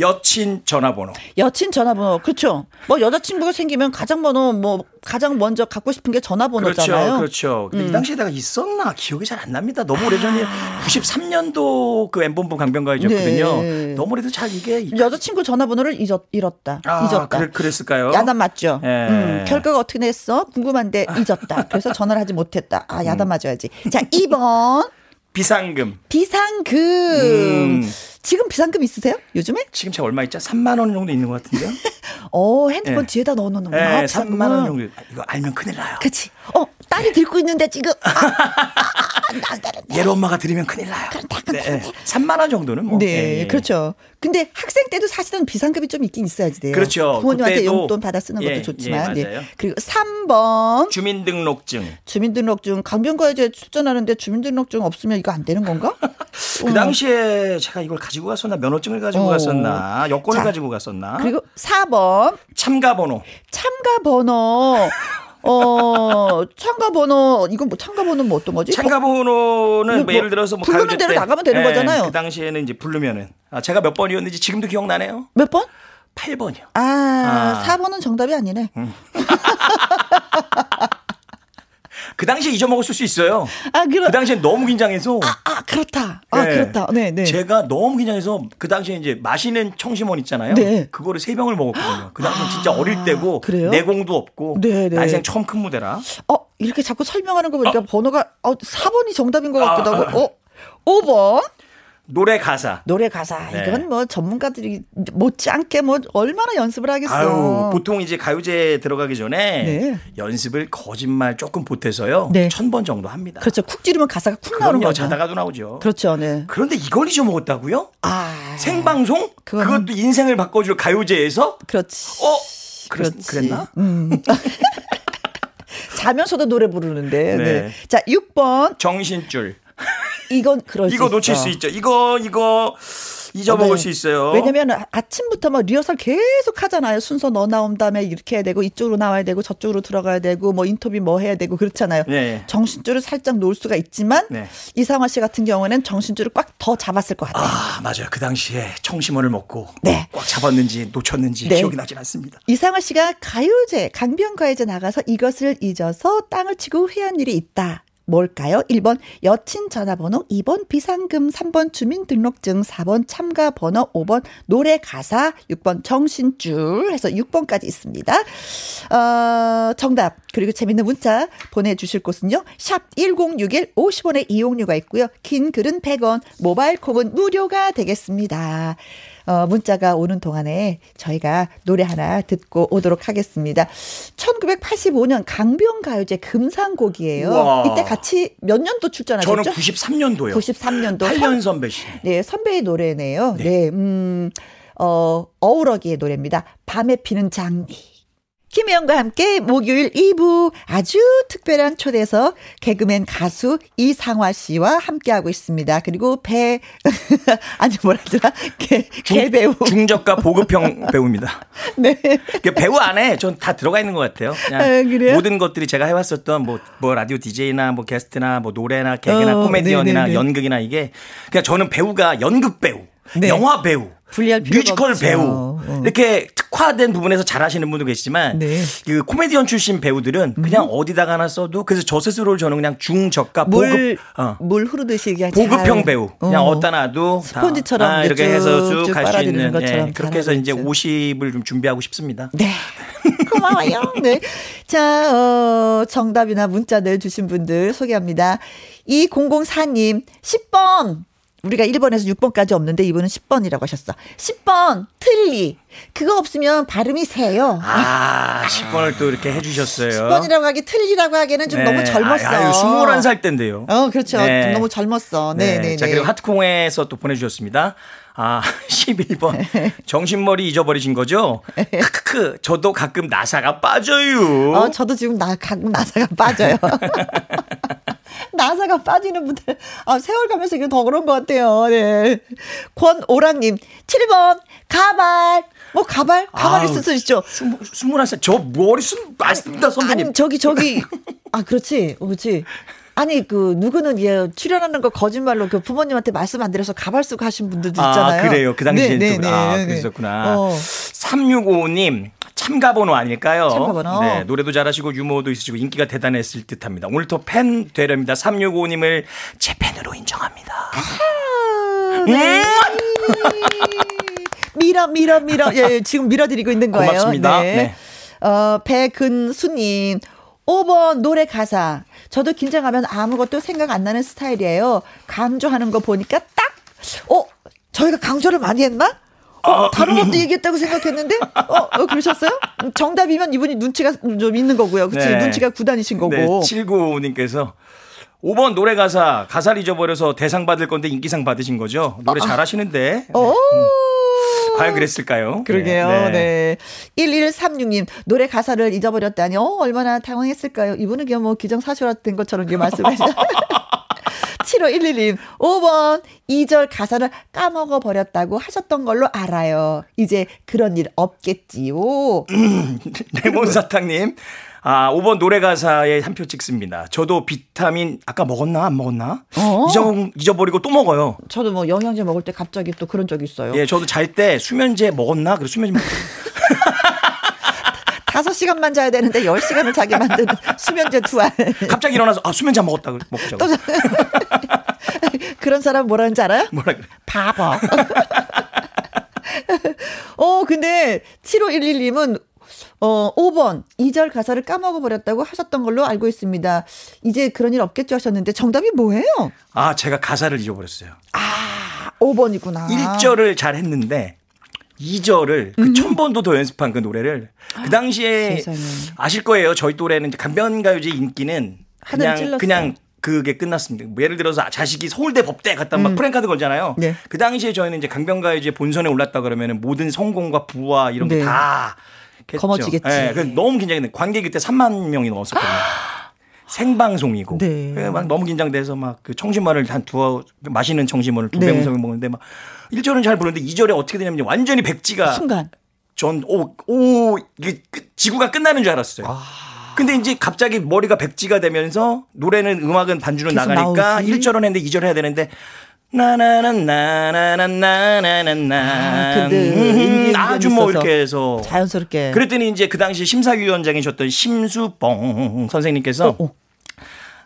여친 전화번호. 여친 전화번호 그렇죠. 뭐 여자친구가 생기면 가장 번호 뭐 가장 먼저 갖고 싶은 게 전화번호잖아요. 그렇죠, 그렇죠. 근데 이 음. 당시에 내가 있었나 기억이 잘 안 납니다. 너무 오래전이에요. 93년도 그 엠본부 강변가요제였거든요. 아. 네. 너무 오래도 잘 이게 여자친구 전화번호를 잊었, 잃었다. 아, 잊었다. 그래, 그랬을까요? 야단 맞죠? 예. 음, 결과가 어떻게 됐어? 궁금한데 잊었다. 그래서 전화를 하지 못했다. 아, 야단 맞아야지. 자, 2번. 비상금. 비상금. 음. 지금 비상금 있으세요? 요즘에? 지금 제가 얼마 있죠? 3만 원 정도 있는 것 같은데요? (laughs) 어, 핸드폰 네. 뒤에다 넣어놓는구나. 네, 비상금은. 3만 원 정도. 아, 이거 알면 큰일 나요. 그치. 어, 딸이 들고 있는데 지금. 아, 아, 아, 얘 엄마가 들으면 큰일 나요. 네. 3만 원 정도는 뭐. 네, 예. 그렇죠. 근데 학생 때도 사실은 비상금이 좀 있긴 있어야지 돼요. 그렇죠. 부모님한테 용돈 받아 쓰는 것도 예, 좋지만. 예, 네. 그리고 3번 주민등록증. 주민등록증 강변과에 출전하는데 주민등록증 없으면 이거 안 되는 건가? 그 어. 당시에 제가 이걸 가지고 갔었나 면허증을 가지고 어. 갔었나 여권을 자, 가지고 갔었나. 그리고 4번 참가 번호. 참가 번호. 어, 참가 번호, 이건 뭐 참가 번호는 뭐 어떤 거지? 참가 번호는 뭐, 예를 들어서 뭐 부르는 대로 나가면 되는 네, 거잖아요. 그 당시에는 이제 부르면은 아, 제가 몇 번이었는지 지금도 기억나네요. 몇 번? 8번이요. 아, 아. 4번은 정답이 아니네. 음. (laughs) 그 당시에 잊어먹었을 수 있어요. 아, 그그 당시에 너무 긴장해서. 아, 아 그렇다. 아, 네. 그렇다. 네, 네. 제가 너무 긴장해서 그 당시에 이제 마시는 청심원 있잖아요. 네. 그거를 세 병을 먹었거든요. 그 당시에 아, 진짜 어릴 때고 그래요? 내공도 없고 네, 네. 난생 처음 큰 무대라. 어, 이렇게 자꾸 설명하는 거 보니까 어? 번호가 어, 4번이 정답인 것 같기도 하고. 아, 어? 5번. 노래 가사. 노래 가사. 네. 이건 뭐 전문가들이 못지않게 뭐 얼마나 연습을 하겠어. 아유, 보통 이제 가요제 들어가기 전에 네. 연습을 거짓말 조금 보태서요. 네. 천번 정도 합니다. 그렇죠. 쿡 찌르면 가사가 쿡 나오는 거죠. 자다가도 나오죠. 그렇죠. 네. 그런데 이걸 잊어먹었다고요? 아. 생방송? 그건... 그것도 인생을 바꿔줄 가요제에서? 그렇지. 어? 그렇, 그랬나? 음. (laughs) 자면서도 노래 부르는데. 네. 네. 자, 6번. 정신줄. 이건 그럴 이거 놓칠 수 있죠. 이거 이거 잊어먹을 네. 수 있어요. 왜냐면 아침부터 뭐 리허설 계속 하잖아요. 순서 너 나온 다음에 이렇게 해야 되고 이쪽으로 나와야 되고 저쪽으로 들어가야 되고 뭐 인터뷰 뭐 해야 되고 그렇잖아요. 네. 정신줄을 살짝 놓을 수가 있지만 네. 이상화 씨 같은 경우에는 정신줄을 꽉 더 잡았을 것 같아요. 아 맞아요. 그 당시에 청심원을 먹고 네. 꽉 잡았는지 놓쳤는지 네. 기억이 나진 않습니다. 이상화 씨가 가요제 강변가요제 나가서 이것을 잊어서 땅을 치고 후회한 일이 있다. 뭘까요? 1번 여친 전화번호, 2번 비상금, 3번 주민등록증, 4번 참가 번호, 5번 노래 가사, 6번 정신줄 해서 6번까지 있습니다. 어, 정답 그리고 재밌는 문자 보내주실 곳은요. 샵 1061 50원의 이용료가 있고요. 긴 글은 100원, 모바일 콩은 무료가 되겠습니다. 어, 문자가 오는 동안에 저희가 노래 하나 듣고 오도록 하겠습니다. 1985년 강변가요제 금상곡이에요. 우와. 이때 같이 몇 년도 출전하셨죠? 저는 93년도요. 93년도. 8년 선배 씨. 네, 선배의 노래네요. 네, 네 음, 어, 어우러기의 노래입니다. 밤에 피는 장미. 김혜영과 함께 목요일 2부 아주 특별한 초대석 개그맨 가수 이상화 씨와 함께하고 있습니다. 그리고 배, (laughs) 아니 뭐라 하더라? 개, 개 배우. 중저가 보급형 (laughs) 배우입니다. 네. 배우 안에 전 다 들어가 있는 것 같아요. 아, 모든 것들이 제가 해왔었던 뭐, 뭐 라디오 DJ나 뭐 게스트나 뭐 노래나 개그나 어, 코미디언이나 네네네. 연극이나 이게 그냥 저는 배우가 연극 배우, 네. 영화 배우, 뮤지컬 없죠. 배우 어. 이렇게 특화된 부분에서 잘하시는 분도 계시지만 네. 그 코미디언 출신 배우들은 그냥 음. 어디다가 하나 써도 그래서 저 스스로를 저는 그냥 중저가 보급 어. 물 흐르듯이 그냥 보급형 배우 그냥 어. 디다 놔도 스폰지처럼 아, 이렇게 해서 쭉 갈 수 있는 예, 그렇게 해서 이제 50을 좀 준비하고 싶습니다. 네. (laughs) 고마워요. 네. 자, 어, 정답이나 문자들 주신 분들 소개합니다. 2004님, 10번. 우리가 1번에서 6번까지 없는데 이분은 10번이라고 하셨어. 10번 틀리. 그거 없으면 발음이 세요. 아, 10번을 또 이렇게 해주셨어요. 10번이라고 하기 틀리라고 하기에는 좀 네. 너무 젊었어. 아유, 21살 때인데요. 어, 그렇죠. 네. 너무 젊었어. 네, 네. 네 자, 그리고 하트콩에서 또 보내주셨습니다. 아, (laughs) 11번. (laughs) 정신머리 잊어버리신 거죠? 크크, 저도 가끔 나사가 빠져요. 어, 저도 지금 나, 가끔 나사가 빠져요. (laughs) 나사가 빠지는 분들, 아, 세월 가면서 이게 더 그런 것 같아요. 네. 권오랑님, 7번, 가발. 뭐, 가발? 가발 있을 수 있죠. 21살, 저 머리숱 맞습니다, 선배님. 아니, 저기, 저기. (laughs) 아, 그렇지. 어, 그렇지. 아니 그 누구는 예 출연하는 거 거짓말로 그 부모님한테 말씀 안 드려서 가발 쓰고 하신 분들도 아, 있잖아요. 아, 그래요. 그 당시에 네, 네, 네, 아, 그러셨구나. 어. 3655님 참가번호 아닐까요? 참가번호. 네, 노래도 잘하시고 유머도 있으시고 인기가 대단했을 듯합니다. 오늘도 팬 되렵니다. 365님을 제 팬으로 인정합니다. 아, 네. (laughs) 밀어 밀어 밀어 예, 예, 지금 밀어드리고 있는 거예요. 고맙습니다. 네. 네. 어, 백근수님 5번 노래 가사. 저도 긴장하면 아무것도 생각 안 나는 스타일이에요. 강조하는 거 보니까 딱, 어, 저희가 강조를 많이 했나? 어, 다른 것도 얘기했다고 생각했는데? 어, 어, 그러셨어요? 정답이면 이분이 눈치가 좀 있는 거고요. 그치? 네. 눈치가 구단이신 거고. 네, 79님께서 5번 노래 가사 가사를 잊어버려서 대상 받을 건데 인기상 받으신 거죠? 노래 아, 잘하시는데. 네. 음. 과연 그랬을까요? 그러게요. 네. 네. 1136님, 노래 가사를 잊어버렸다니, 어, 얼마나 당황했을까요? 이분은 그냥 뭐 기정사실화된 것처럼 말씀하시죠. (laughs) 7511님, 5번, 2절 가사를 까먹어 버렸다고 하셨던 걸로 알아요. 이제 그런 일 없겠지요. (laughs) 레몬사탕님, 아, 5번 노래 가사에 한 표 찍습니다. 저도 비타민 아까 먹었나 안 먹었나? 어? 잊어, 잊어버리고 또 먹어요. 저도 뭐 영양제 먹을 때 갑자기 또 그런 적이 있어요. 예, 저도 잘 때 수면제 먹었나? 그래 수면제 먹 (laughs) 다섯 시간만 자야 되는데 열 시간을 자게 만드는 수면제 두 알. 갑자기 일어나서 아 수면제 안 먹었다 먹자고. 또 (laughs) 그런 사람 뭐라는지 알아요? 뭐라 그래? 바보. (laughs) 어 근데 7511님은 어, 5번. 2절 가사를 까먹어 버렸다고 하셨던 걸로 알고 있습니다. 이제 그런 일 없겠죠 하셨는데 정답이 뭐예요? 아, 제가 가사를 잊어버렸어요. 아, 5번이구나. 1절을 잘 했는데 2절을 그 음. 천번도 더 연습한 그 노래를 그 당시에 세상에. 아실 거예요. 저희 또래는 강변가요제 인기는 그냥 그냥 그게 끝났습니다. 뭐 예를 들어서 자식이 서울대 법대 갔다 막 음. 프랭카드 걸잖아요. 네. 그 당시에 저희는 이제 강변가요제 본선에 올랐다 그러면 모든 성공과 부와 이런 네. 게다 (laughs) 거머쥐겠지. 네, 너무 긴장했는데 관객 그때 3만 명이 넘었었거든요. (gasps) 생방송이고 네. 막 너무 긴장돼서 막 그 청심환을 한 두어 마시는 청심환을 두 병석을 네. 먹는데 막 1절은 잘 부르는데 2절에 어떻게 되냐면 완전히 백지가 순간 전오오 이게 지구가 끝나는 줄 알았어요. 아. 근데 이제 갑자기 머리가 백지가 되면서 노래는 음악은 반주는 나가니까 나오지. 1절은 했는데 2절 해야 되는데 나나나나나나나나나. 아, 음, 아주 뭐 이렇게 해서 자연스럽게. 그랬더니 이제 그 당시 심사위원장이셨던 심수봉 선생님께서 어, 어.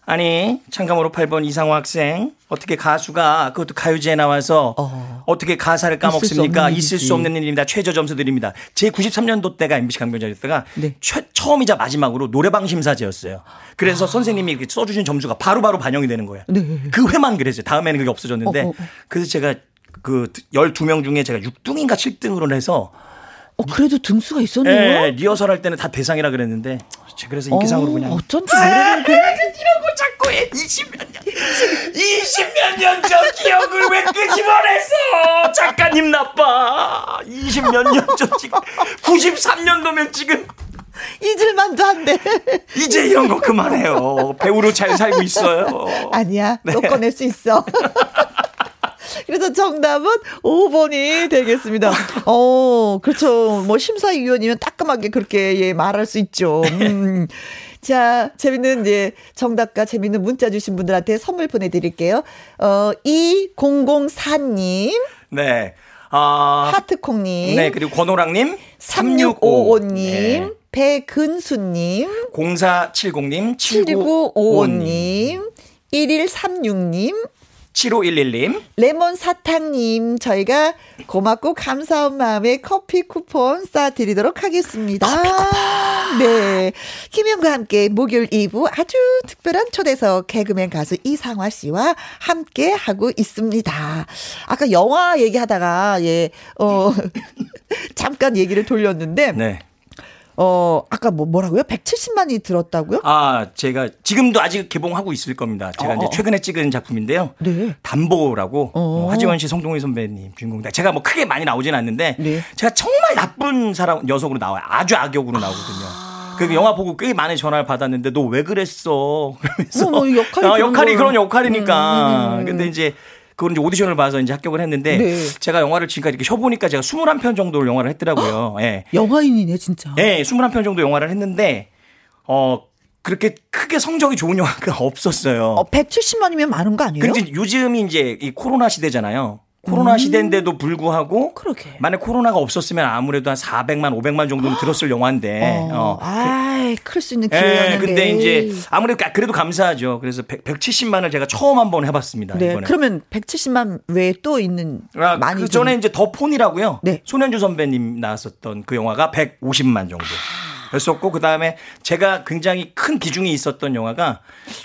아니 창감으로 8번 이상호 학생 어떻게 가수가 그것도 가요제에 나와서 어. 떻게 가사를 까먹습니까? 있을 수, 없는 일입니다. 최저 점수 드립니다. 제 93년도 때가 MBC 강변자였다가 네. 처음이자 마지막으로 노래방 심사제였어요. 그래서 아. 선생님이 이렇게 써주신 점수가 바로바로 바로 반영이 되는 거예요. 네. 그 회만 그랬어요. 다음에는 그게 없어졌는데 어, 어, 어. 그래서 제가 그 12명 중에 제가 6등인가 7등으로 해서 어, 그래도 등수가 있었네요. 네, 리허설 할 때는 다 대상이라 그랬는데 그래서 인기상으로 어, 그냥. 어쩐지 노래를 이러고 자꾸 해. 20몇 년 20몇 년 전 기억을 왜 끄집어냈어 작가님 나빠. 20몇 년 전 지금 93년도면 지금. 잊을만도 한데. 이제 이런 거 그만해요. 배우로 잘 살고 있어요. 아니야 또 네. 꺼낼 수 있어 (laughs) 그래서 정답은 5번이 되겠습니다. (laughs) 어, 그렇죠. 뭐 심사위원이면 따끔하게 그렇게 예, 말할 수 있죠. 음. 자, 재밌는 이제 정답과 재밌는 문자 주신 분들한테 선물 보내드릴게요. 어, 2004님. 네. 어, 하트콩님. 네, 그리고 권호랑님. 3655님. 네. 배근수님. 0470님. 7955님. 1136님. 7511님. 레몬 사탕님, 저희가 고맙고 감사한 마음에 커피 쿠폰 쏴드리도록 하겠습니다. 커피 쿠폰. 네. 김현과 함께 목요일 2부 아주 특별한 초대석 개그맨 가수 이상화 씨와 함께 하고 있습니다. 아까 영화 얘기하다가, 예, 어, (laughs) 잠깐 얘기를 돌렸는데. 네. 어, 아까 뭐, 뭐라고요? 170만이 들었다고요? 아, 제가 지금도 아직 개봉하고 있을 겁니다. 제가 어. 이제 최근에 찍은 작품인데요. 네. 담보라고 어. 하지원 씨, 송동희 선배님 주인공. 제가 뭐 크게 많이 나오진 않는데 네. 제가 정말 나쁜 사람 녀석으로 나와요. 아주 악역으로 나오거든요. 아. 그 영화 보고 꽤 많은 전화를 받았는데 너 왜 그랬어? 그러면서 어, 뭐 역할이, 어, 역할이 그런 역할이니까. 음, 음, 음. 근데 이제 그걸 이제 오디션을 봐서 이제 합격을 했는데 네. 제가 영화를 지금까지 이렇게 쉬어보니까 제가 21편 정도를 영화를 했더라고요. 예. 영화인이네, 진짜. 예, 21편 정도 영화를 했는데, 어, 그렇게 크게 성적이 좋은 영화가 (laughs) 없었어요. 어, 170만이면 많은 거 아니에요? 근데 요즘이 이제 이 코로나 시대잖아요. 코로나 음. 시대인데도 불구하고 그러게. 만약 코로나가 없었으면 아무래도 한 400만, 500만 정도는 들었을 영화인데. 어. 어. 아, 그럴 수 있는 기회였는데. 예, 근데 이제 아무래도 그래도 감사하죠. 그래서 100, 170만을 제가 처음 한번 해봤습니다. 네. 이번에. 그러면 170만 외에 또 있는 아, 많이 그 전에 이제 더 폰이라고요. 네. 손현주 선배님 나왔었던 그 영화가 150만 정도. 했었고 그 다음에 제가 굉장히 큰 비중이 있었던 영화가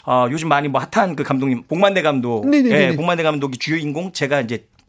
어, 요즘 많이 뭐 핫한 그 감독님 봉만대 감독, 네, 네, 네, 예, 봉만대 감독이 주인공 제가 이제 어,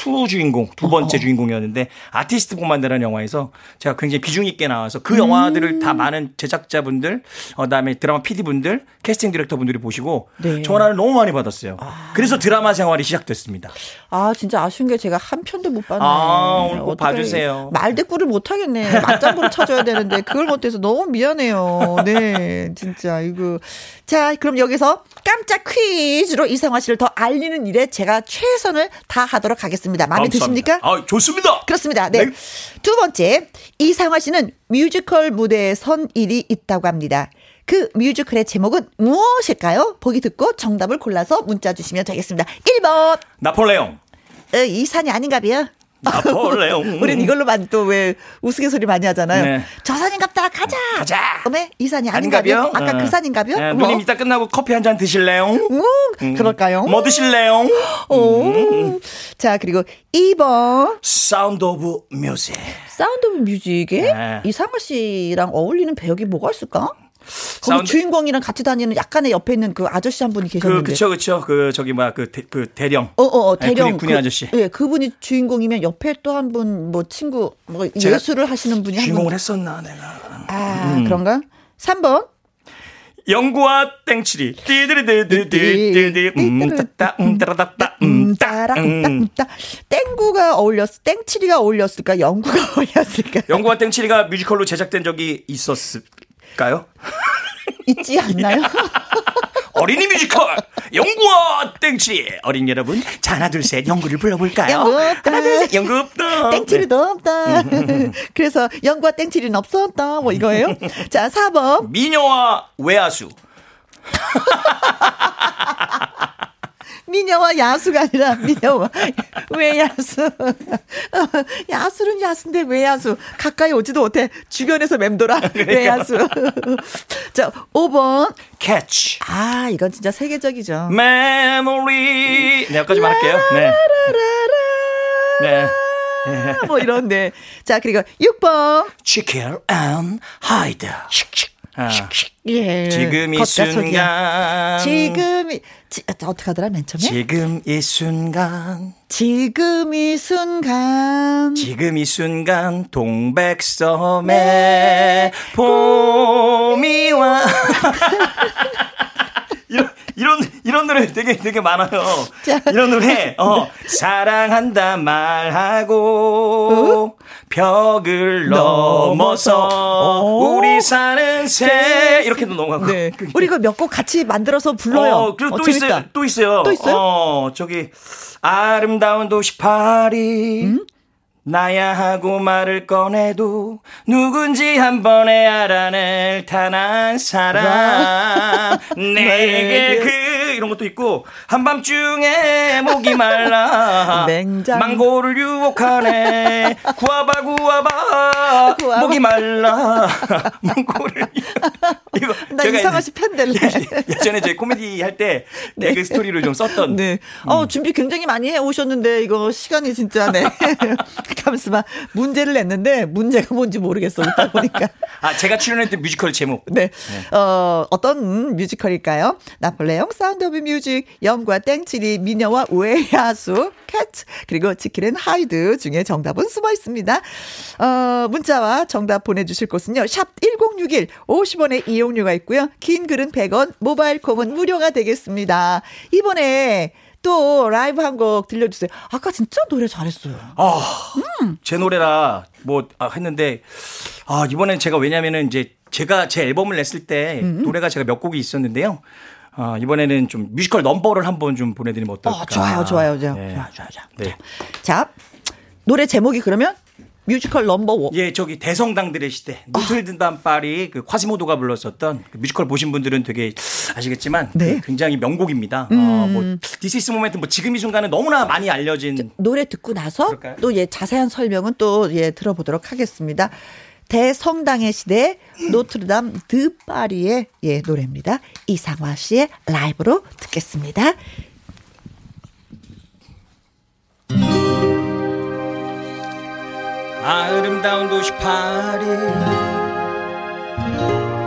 투 주인공, 두 번째 어. 주인공이었는데 아티스트 봉만대라는 영화에서 제가 굉장히 비중 있게 나와서 그 음. 영화들을 다 많은 제작자분들, 어, 그다음에 드라마 PD분들, 캐스팅 디렉터분들이 보시고 네. 전화를 너무 많이 받았어요. 아. 그래서 드라마 생활이 시작됐습니다. 아 진짜 아쉬운 게 제가 한 편도 못 봤네. 아 오늘 꼭 봐주세요. 말대꾸를 못 하겠네. 맞장구를 쳐줘야 되는데 그걸 못해서 너무 미안해요. 네, 진짜 이거. 자, 그럼 여기서 깜짝 퀴즈로 이상화 씨를 더 알리는 일에 제가 최선을 다하도록 하겠습니다. 마음에 감사합니다. 드십니까? 아, 좋습니다. 그렇습니다. 네. 네. 두 번째, 이상화 씨는 뮤지컬 무대에 선 일이 있다고 합니다. 그 뮤지컬의 제목은 무엇일까요? 보기 듣고 정답을 골라서 문자 주시면 되겠습니다. 1번. 나폴레옹. 어, 이 산이 아닌가 봐요. 나폴레옹. 우린 이걸로만 또 왜 우스갯소리 많이 하잖아요. 네. 저 산인갑다 가자. 가자. 어메 이 산이 아닌가요? 아까 그 어. 그 산인가요? 네, 누님 이따 끝나고 커피 한 잔 드실래요? 음, 음. 그럴까요? 뭐 드실래요? (gasps) 오. 음. 자 그리고 2번 사운드 오브 뮤직. 사운드 오브 뮤직에 네. 이상화 씨랑 어울리는 배역이 뭐가 있을까? 거기 사운드... 주인공이랑 같이 다니는 약간의 옆에 있는 그 아저씨 한 분이 그, 계셨는데. 그, 그쵸, 그쵸. 그, 저기, 뭐야, 그, 대, 그, 대령. 어, 어, 어 대령. 네, 군인, 군인 그, 아저씨. 예, 그분이 주인공이면 옆에 또 한 분, 뭐, 친구, 뭐, 예술을 하시는 분이 주인공을 했었나, 내가. 아, 음. 그런가? 3번. 영구와 땡칠이 띠드리드드드드드 음따따 음따라따따 음따 음따 땡구가 어울렸 땡칠이가 어울렸을까 영구가 (laughs) 어울렸을까 영구와 땡칠이가 뮤지컬로 제작된 적이 있었을 까요? 있지 (laughs) 않나요? (laughs) 어린이 뮤지컬 영구와 땡치 어린 여러분 자 하나 둘셋 영구를 불러볼까요? 영구 없다 하나 둘셋 영구 없다 땡칠이도 네. 없다 (laughs) 그래서 영구와 땡칠이는 없었다 뭐 이거예요 자 4번 미녀와 외아수 미녀와 야수가 아니라 미녀와 (laughs) 외야수. (laughs) 야수는 야수인데 외야수. 가까이 오지도 못해. 주변에서 맴돌아. (laughs) 그러니까. 외야수. 자, 5번. 캐치. 아, 이건 진짜 세계적이죠. 메모리. 네, 여기까지만 할게요. 네. 네. 네. 뭐 이런데. 자, 그리고 6번. 치킨 앤 하이드. 칙칙. 아, 예. 지금 이 순간. 지금, 이, 지, 어떻게 하더라, 맨 처음에? 지금 이 순간. 지금 이 순간. 지금 이 순간, 동백섬에 봄이 와. (laughs) 이런, 이런, 이런 노래 되게, 되게 많아요. (laughs) 자. 이런 노래, 어, 사랑한다 말하고, 어? 벽을 넘어서 오. 우리 사는 새 이렇게도 넘어가고. 네. 우리 그몇곡 같이 만들어서 불러요. 어, 그리고 어, 또 재밌다. 있어요. 또 있어요. 또 있어요? 어, 저기 아름다운 도시 파리. 음? 나야 하고 말을 꺼내도 누군지 한 번에 알아낼 탄한 사람 (laughs) 내게 그 이런 것도 있고 한밤중에 목이 말라 (laughs) 냉장. 망고를 유혹하네 구아바 구아바, 구아바. 목이 말라 (laughs) 망고를 이거 나 이상화 씨 팬될래 예전에 제 코미디 할때 네. 개그 스토리를 좀 썼던 네. 어, 음. 어 준비 굉장히 많이 해 오셨는데 이거 시간이 진짜 네 가만있어봐. 문제를 냈는데 문제가 뭔지 모르겠어. 듣다 보니까. (laughs) 아, 제가 출연했던 뮤지컬 제목. 네. 네. 어, 어떤 뮤지컬일까요? 나폴레옹, 사운드 오브 뮤직, 영구와 땡칠이, 미녀와 우에야수, 캣, 그리고 치킨앤 하이드 중에 정답은 숨어 있습니다. 어, 문자와 정답 보내주실 곳은요. 샵 1061, 50원의 이용료가 있고요. 긴 글은 100원, 모바일 콩은 무료가 되겠습니다. 이번에 또 라이브 한 곡 들려주세요. 아까 진짜 노래 잘했어요. 아, 음. 제 노래라 뭐 아, 했는데 아 이번엔 제가 왜냐면은 이제 제가 제 앨범을 냈을 때 음. 노래가 제가 몇 곡이 있었는데요. 아, 이번에는 좀 뮤지컬 넘버를 한번 좀 보내드리면 어떨까? 어, 좋아요, 좋아요, 좋아요. 네. 좋아요, 좋아요, 좋아요. 네. 자, 노래 제목이 그러면 뮤지컬 넘버 원. 예, 저기 대성당들의 시대. 노트르담 드 파리 그 콰시모도가 불렀었던 그 뮤지컬 보신 분들은 되게 아시겠지만 네. 그 굉장히 명곡입니다. 음. 어, 뭐 This is the moment 뭐 지금 이 순간은 너무나 많이 알려진 노래 듣고 나서 또 예 자세한 설명은 또 예 들어보도록 하겠습니다. 대성당의 시대 노트르담 드 파리의 예 노래입니다. 이상화 씨의 라이브로 듣겠습니다. 아름다운 도시 파리.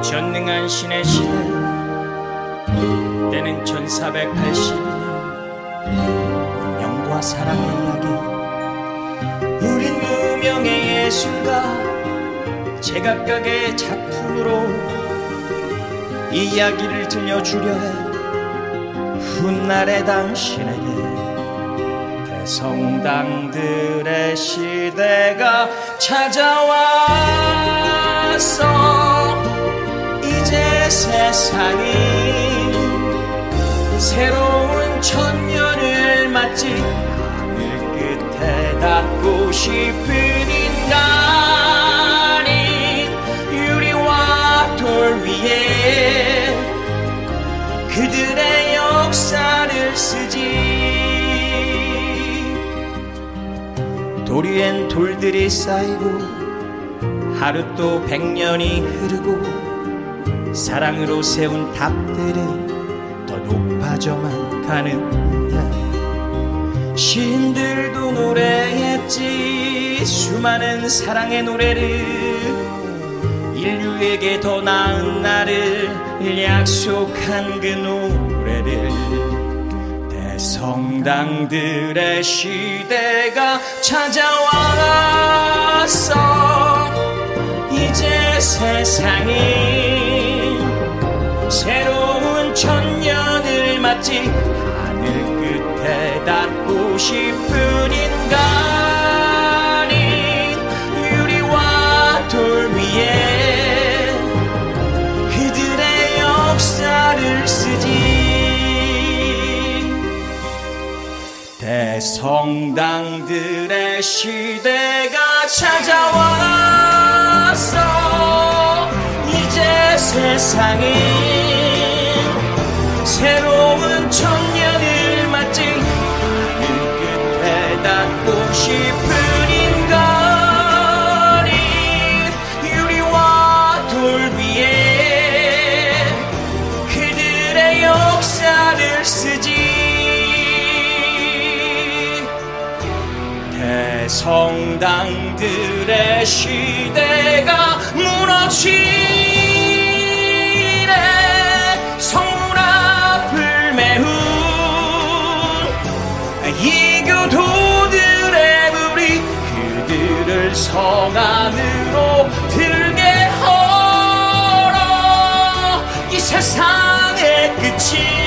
전능한 신의 시대. 때는 1482년 운명과 사랑의 이야기. 우린 무명의 예술가 제각각의 작품으로 이야기를 들려주려 해. 훗날의 당신에게 성당들의 시대가 찾아왔어. 이제 세상이 새로운 천년을 맞지 하늘 끝에 닿고 싶은 인간이 유리와 돌 위에 그들의 역사를 쓰지 돌 위엔 돌들이 쌓이고 하루 또 백년이 흐르고 사랑으로 세운 탑들은 더 높아져만 가는데 시인들도 노래했지 수많은 사랑의 노래를 인류에게 더 나은 날을 약속한 그 노래를 대 성당들의 시대가 찾아왔어. 이제 세상이 새로운 천년을 맞지 하늘 끝에 닿고 싶은 인간 성당들의 시대가 찾아왔어. 이제 세상이 새로운 천 성당들의 시대가 무너지네. 성문 앞을 메운 이교도들의 무리 그들을 성 안으로 들게 하라 이 세상의 끝이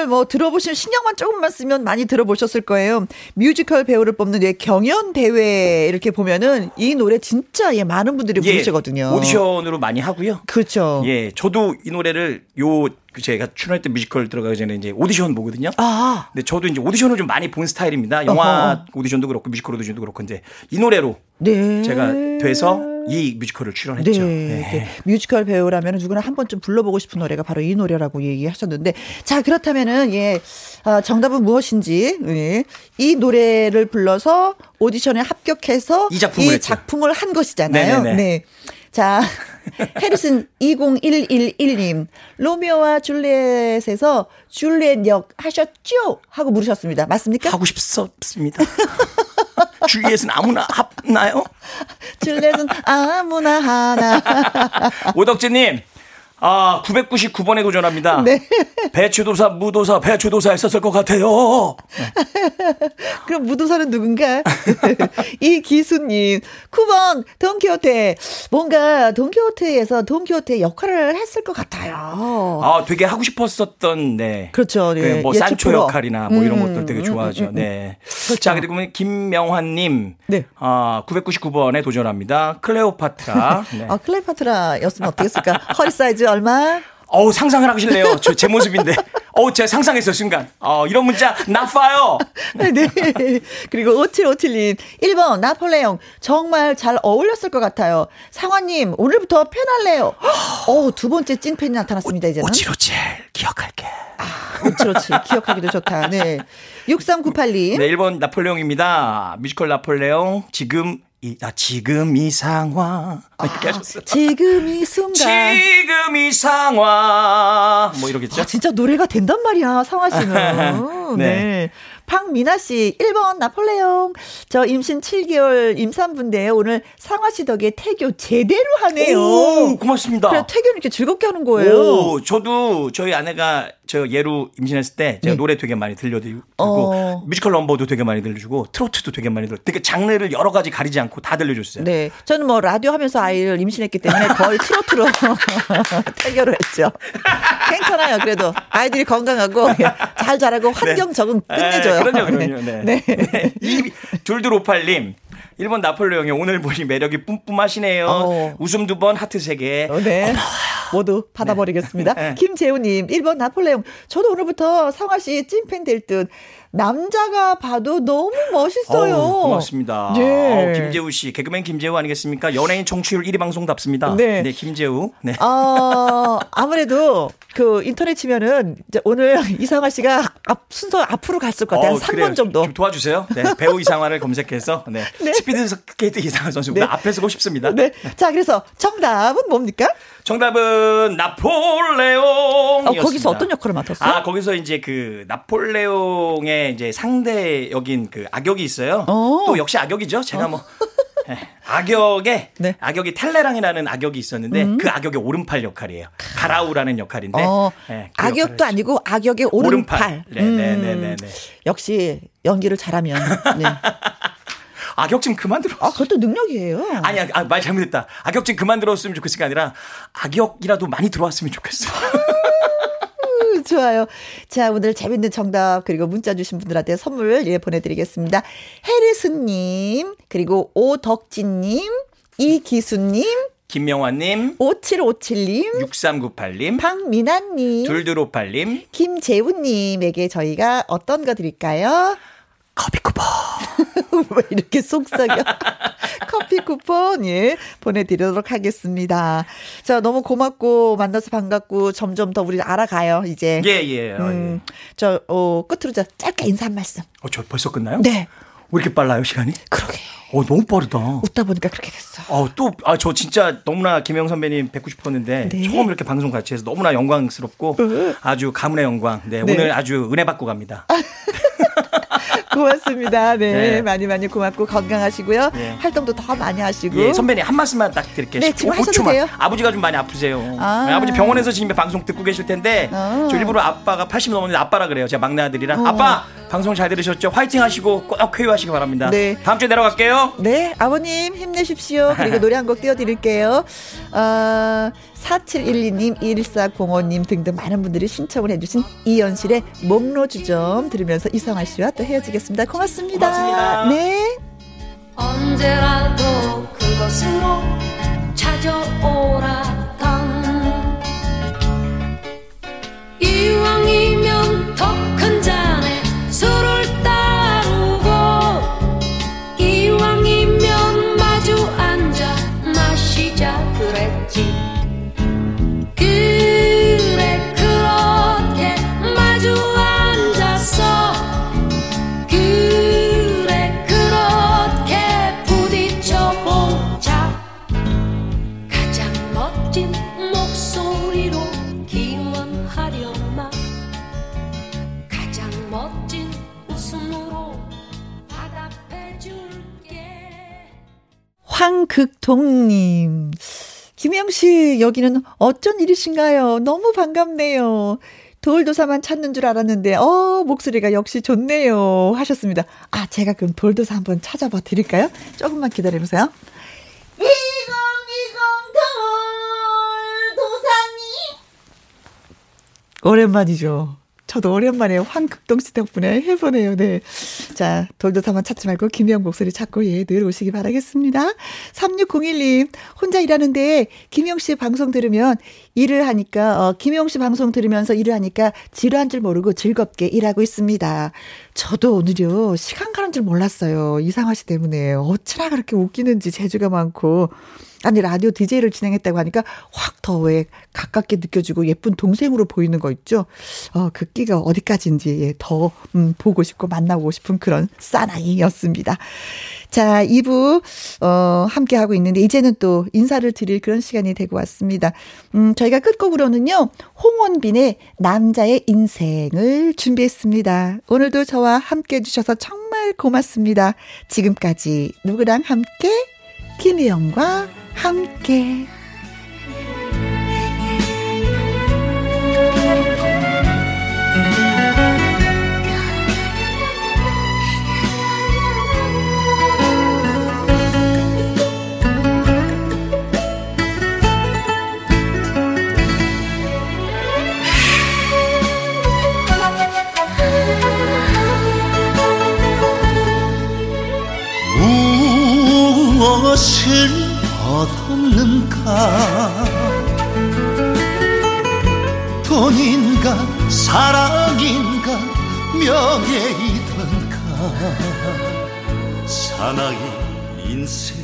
노래를 뭐 들어보시면 신경만 조금만 쓰면 많이 들어보셨을 거예요. 뮤지컬 배우를 뽑는 예, 경연 대회 이렇게 보면은 이 노래 진짜 예, 많은 분들이 예, 부르시거든요. 오디션으로 많이 하고요. 그렇죠. 예, 저도 이 노래를 요 제가 출연했던 뮤지컬 들어가기 전에 이제 오디션 보거든요. 아. 근데 저도 이제 오디션을 좀 많이 본 스타일입니다. 영화 어허. 오디션도 그렇고 뮤지컬 오디션도 그렇고 이제 이 노래로 네. 제가 돼서 이 뮤지컬을 출연했죠. 네, 네. 네. 뮤지컬 배우라면 누구나 한 번쯤 불러보고 싶은 노래가 바로 이 노래라고 얘기하셨는데, 자 그렇다면은 예 아, 정답은 무엇인지 예. 이 노래를 불러서 오디션에 합격해서 이 작품을 했죠. 작품을 한 것이잖아요. 네네네. 네. 자, (laughs) 해리슨 20111님, 로미오와 줄리엣에서 줄리엣 역 하셨죠? 하고 물으셨습니다. 맞습니까? 하고 싶습니다. (laughs) 줄리엣은 아무나 합나요? 줄리엣은 아무나 하나. (laughs) 오덕재님, 아, 999번에 도전합니다. 네. 배추도사, 무도사, 배추도사 했었을 것 같아요. (laughs) 그럼 무도사는 누군가? (laughs) 이 기수님, 9번, 돈키호테. 뭔가 돈키호테에서 돈키호테 역할을 했을 것 같아요. 아, 되게 하고 싶었었던, 네. 그렇죠. 네. 그 뭐 산초. 역할이나 뭐 이런 음, 것들 되게 음, 좋아하죠. 음, 음, 네. 그렇죠. 자, 그리고 김명환님. 네. 아, 999번에 도전합니다. 클레오파트라. (laughs) 네. 아, 클레오파트라였으면 어떻겠을까? 허리 사이즈 얼마? 어우, 상상을 하실래요? 저 제 모습인데. 어우, 제가 상상했어요, 순간. 어, 이런 문자, 나빠요. (laughs) 네. 그리고 5757님, 1번, 나폴레옹. 정말 잘 어울렸을 것 같아요. 상화님, 오늘부터 팬할래요. 어, 두 번째 찐팬이 나타났습니다, 이제는. 오칠오칠, 기억할게. 그렇지. 기억하기도 좋다. 네. 6398님. 네, 1번 나폴레옹입니다. 뮤지컬 나폴레옹, 지금, 이, 아, 지금 이 상황. 아, 이렇게 하셨어요. 지금 이 순간. 지금 이 이상화 뭐 이러겠죠. 아, 진짜 노래가 된단 말이야 상화 씨는. (laughs) 네. 네. 박미나 씨, 1번 나폴레옹. 저 임신 7개월 임산부인데 오늘 상화 씨 덕에 태교 제대로 하네요. 오, 고맙습니다. 그래, 태교는 이렇게 즐겁게 하는 거예요. 오, 저도 저희 아내가 저 예루 임신했을 때 제가 네. 노래 되게 많이 들려드리고 어. 뮤지컬 넘버도 되게 많이 들려주고 트로트도 되게 많이 들려. 되게 장르를 여러 가지 가리지 않고 다 들려줬어요. 네, 저는 뭐 라디오 하면서 아이를 임신했기 때문에 거의 트로트로 (laughs) 태교를 했죠. (laughs) 괜찮아요. 그래도 아이들이 건강하고 잘 자라고 환경 네. 적응 끝내줘요. 그럼요, 그럼요. 네. 네. 네. 이 둘둘오팔님. 일본 나폴레옹의 오늘 보니 매력이 뿜뿜하시네요. 어. 웃음 두 번, 하트 세 개. 어, 네. 모두 받아버리겠습니다. 네. 김재우님, 1번 나폴레옹. 저도 오늘부터 성화 씨 찐팬 될 듯. 남자가 봐도 너무 멋있어요. 어 고맙습니다. 네. 어, 김재우 씨, 개그맨 김재우 아니겠습니까? 연예인 청취율 1위 방송답습니다. 네. 네, 김재우. 네. 어, 아무래도 그 인터넷 치면은 이제 오늘 (laughs) 이상화 씨가 앞, 순서 앞으로 갔을 것 같아요. 어, 3번 정도. 좀 도와주세요. 네, 배우 이상화를 검색해서 네. 네. 스피드 스케이트 이상화 선수 네. 앞에 서고 싶습니다. 네. 자, 그래서 정답은 뭡니까? 정답은 나폴레옹. 어, 거기서 어떤 역할을 맡았어요? 아, 거기서 이제 그 나폴레옹의 이제 상대 여긴 그 악역이 있어요. 오. 어. 또 역시 악역이죠. 제가 어. 뭐 네, 악역에 네. 악역이 텔레랑이라는 악역이 있었는데 음. 그 악역의 오른팔 역할이에요. 가라우라는 역할인데 어, 네, 그 악역도 아니고 악역의 오른팔. 오른팔. 네, 네, 네, 네, 네. 역시 연기를 잘하면. 네. (laughs) 악역 좀 그만 들어. 아, 그것도 능력이에요. 아니야, 아, 말 잘못했다. 악역 좀 그만 들어왔으면 좋겠을 게 아니라 악역이라도 많이 들어왔으면 좋겠어. 좋아요. 자, 오늘 재밌는 정답, 그리고 문자 주신 분들한테 선물 예, 보내드리겠습니다. 해리스님, 그리고 오덕진님, 이기수님, 김명환님, 5757님, 6398님, 박민아님, 둘둘오팔님, 김재훈님에게 저희가 어떤 거 드릴까요? 커피 쿠폰. (laughs) 왜 이렇게 속삭여? (laughs) 커피 쿠폰, 예, 보내드리도록 하겠습니다. 자, 너무 고맙고, 만나서 반갑고, 점점 더 우리 알아가요, 이제. 예, 예. 어, 음, 예. 저, 어, 끝으로 저 짧게 인사 한 말씀. 어, 저 벌써 끝나요? 네. 왜 이렇게 빨라요, 시간이? 그러게. 어, 너무 빠르다. 웃다 보니까 그렇게 됐어. 어, 또, 아, 저 진짜 너무나 김영 선배님 뵙고 싶었는데, 네. 처음 이렇게 방송 같이 해서 너무나 영광스럽고, 어. 아주 가문의 영광. 네, 네. 오늘 아주 은혜 받고 갑니다. (laughs) (laughs) 고맙습니다. 네, 네, 많이 많이 고맙고 건강하시고요. 네. 활동도 더 많이 하시고. 예, 선배님 한 말씀만 딱 드릴게요. 네, 지금 하셔도 돼요. 아버지가 좀 많이 아프세요. 아. 네, 버지 병원에서 지금 방송 듣고 계실 텐데 아. 저 일부러 아빠가 80 넘었는데 아빠라 그래요. 제가 막내 아들이랑 어. 아빠 방송 잘 들으셨죠? 화이팅 하시고 꼭 쾌유하시기 바랍니다. 네. 다음 주에 내려갈게요. 네, 아버님 힘내십시오. 그리고 노래 한 곡 띄워드릴게요. 어, 4712님, 1405님 등등 많은 분들이 신청을 해주신 이연실의 목로주점 들으면서 이성아 씨와 또 헤어지겠습니다. 고맙습니다. 고맙습니다. 네. 언제라도 황극동님 김영 씨, 여기는 어쩐 일이신가요? 너무 반갑네요. 돌도사만 찾는 줄 알았는데, 어, 목소리가 역시 좋네요. 하셨습니다. 아, 제가 그럼 돌도사 한번 찾아봐 드릴까요? 조금만 기다려보세요. 2020 돌도사님! 오랜만이죠. 저도 오랜만에 황극동 씨 덕분에 해보네요. 네. 자, 돌도사만 찾지 말고 김희영 목소리 찾고 예, 늘 오시기 바라겠습니다. 3601님, 혼자 일하는데 김희영 씨 방송 들으면 일을 하니까, 어, 김희영 씨 방송 들으면서 일을 하니까 지루한 줄 모르고 즐겁게 일하고 있습니다. 저도 오늘요, 시간 가는 줄 몰랐어요. 이상화 씨 때문에. 어찌나 그렇게 웃기는지 재주가 많고. 아니 라디오 DJ를 진행했다고 하니까 확 더 왜 가깝게 느껴지고 예쁜 동생으로 보이는 거 있죠. 어, 그 끼가 어디까지인지 예, 더 음, 보고 싶고 만나고 싶은 그런 사나이였습니다. 자, 2부 어 함께 하고 있는데 이제는 또 인사를 드릴 그런 시간이 되고 왔습니다. 음, 저희가 끝곡으로는요. 홍원빈의 남자의 인생을 준비했습니다. 오늘도 저와 함께 해 주셔서 정말 고맙습니다. 지금까지 누구랑 함께 김혜영과 함께 무엇을 얻었는가? 돈인가 사랑인가 명예이던가? 사나이 인생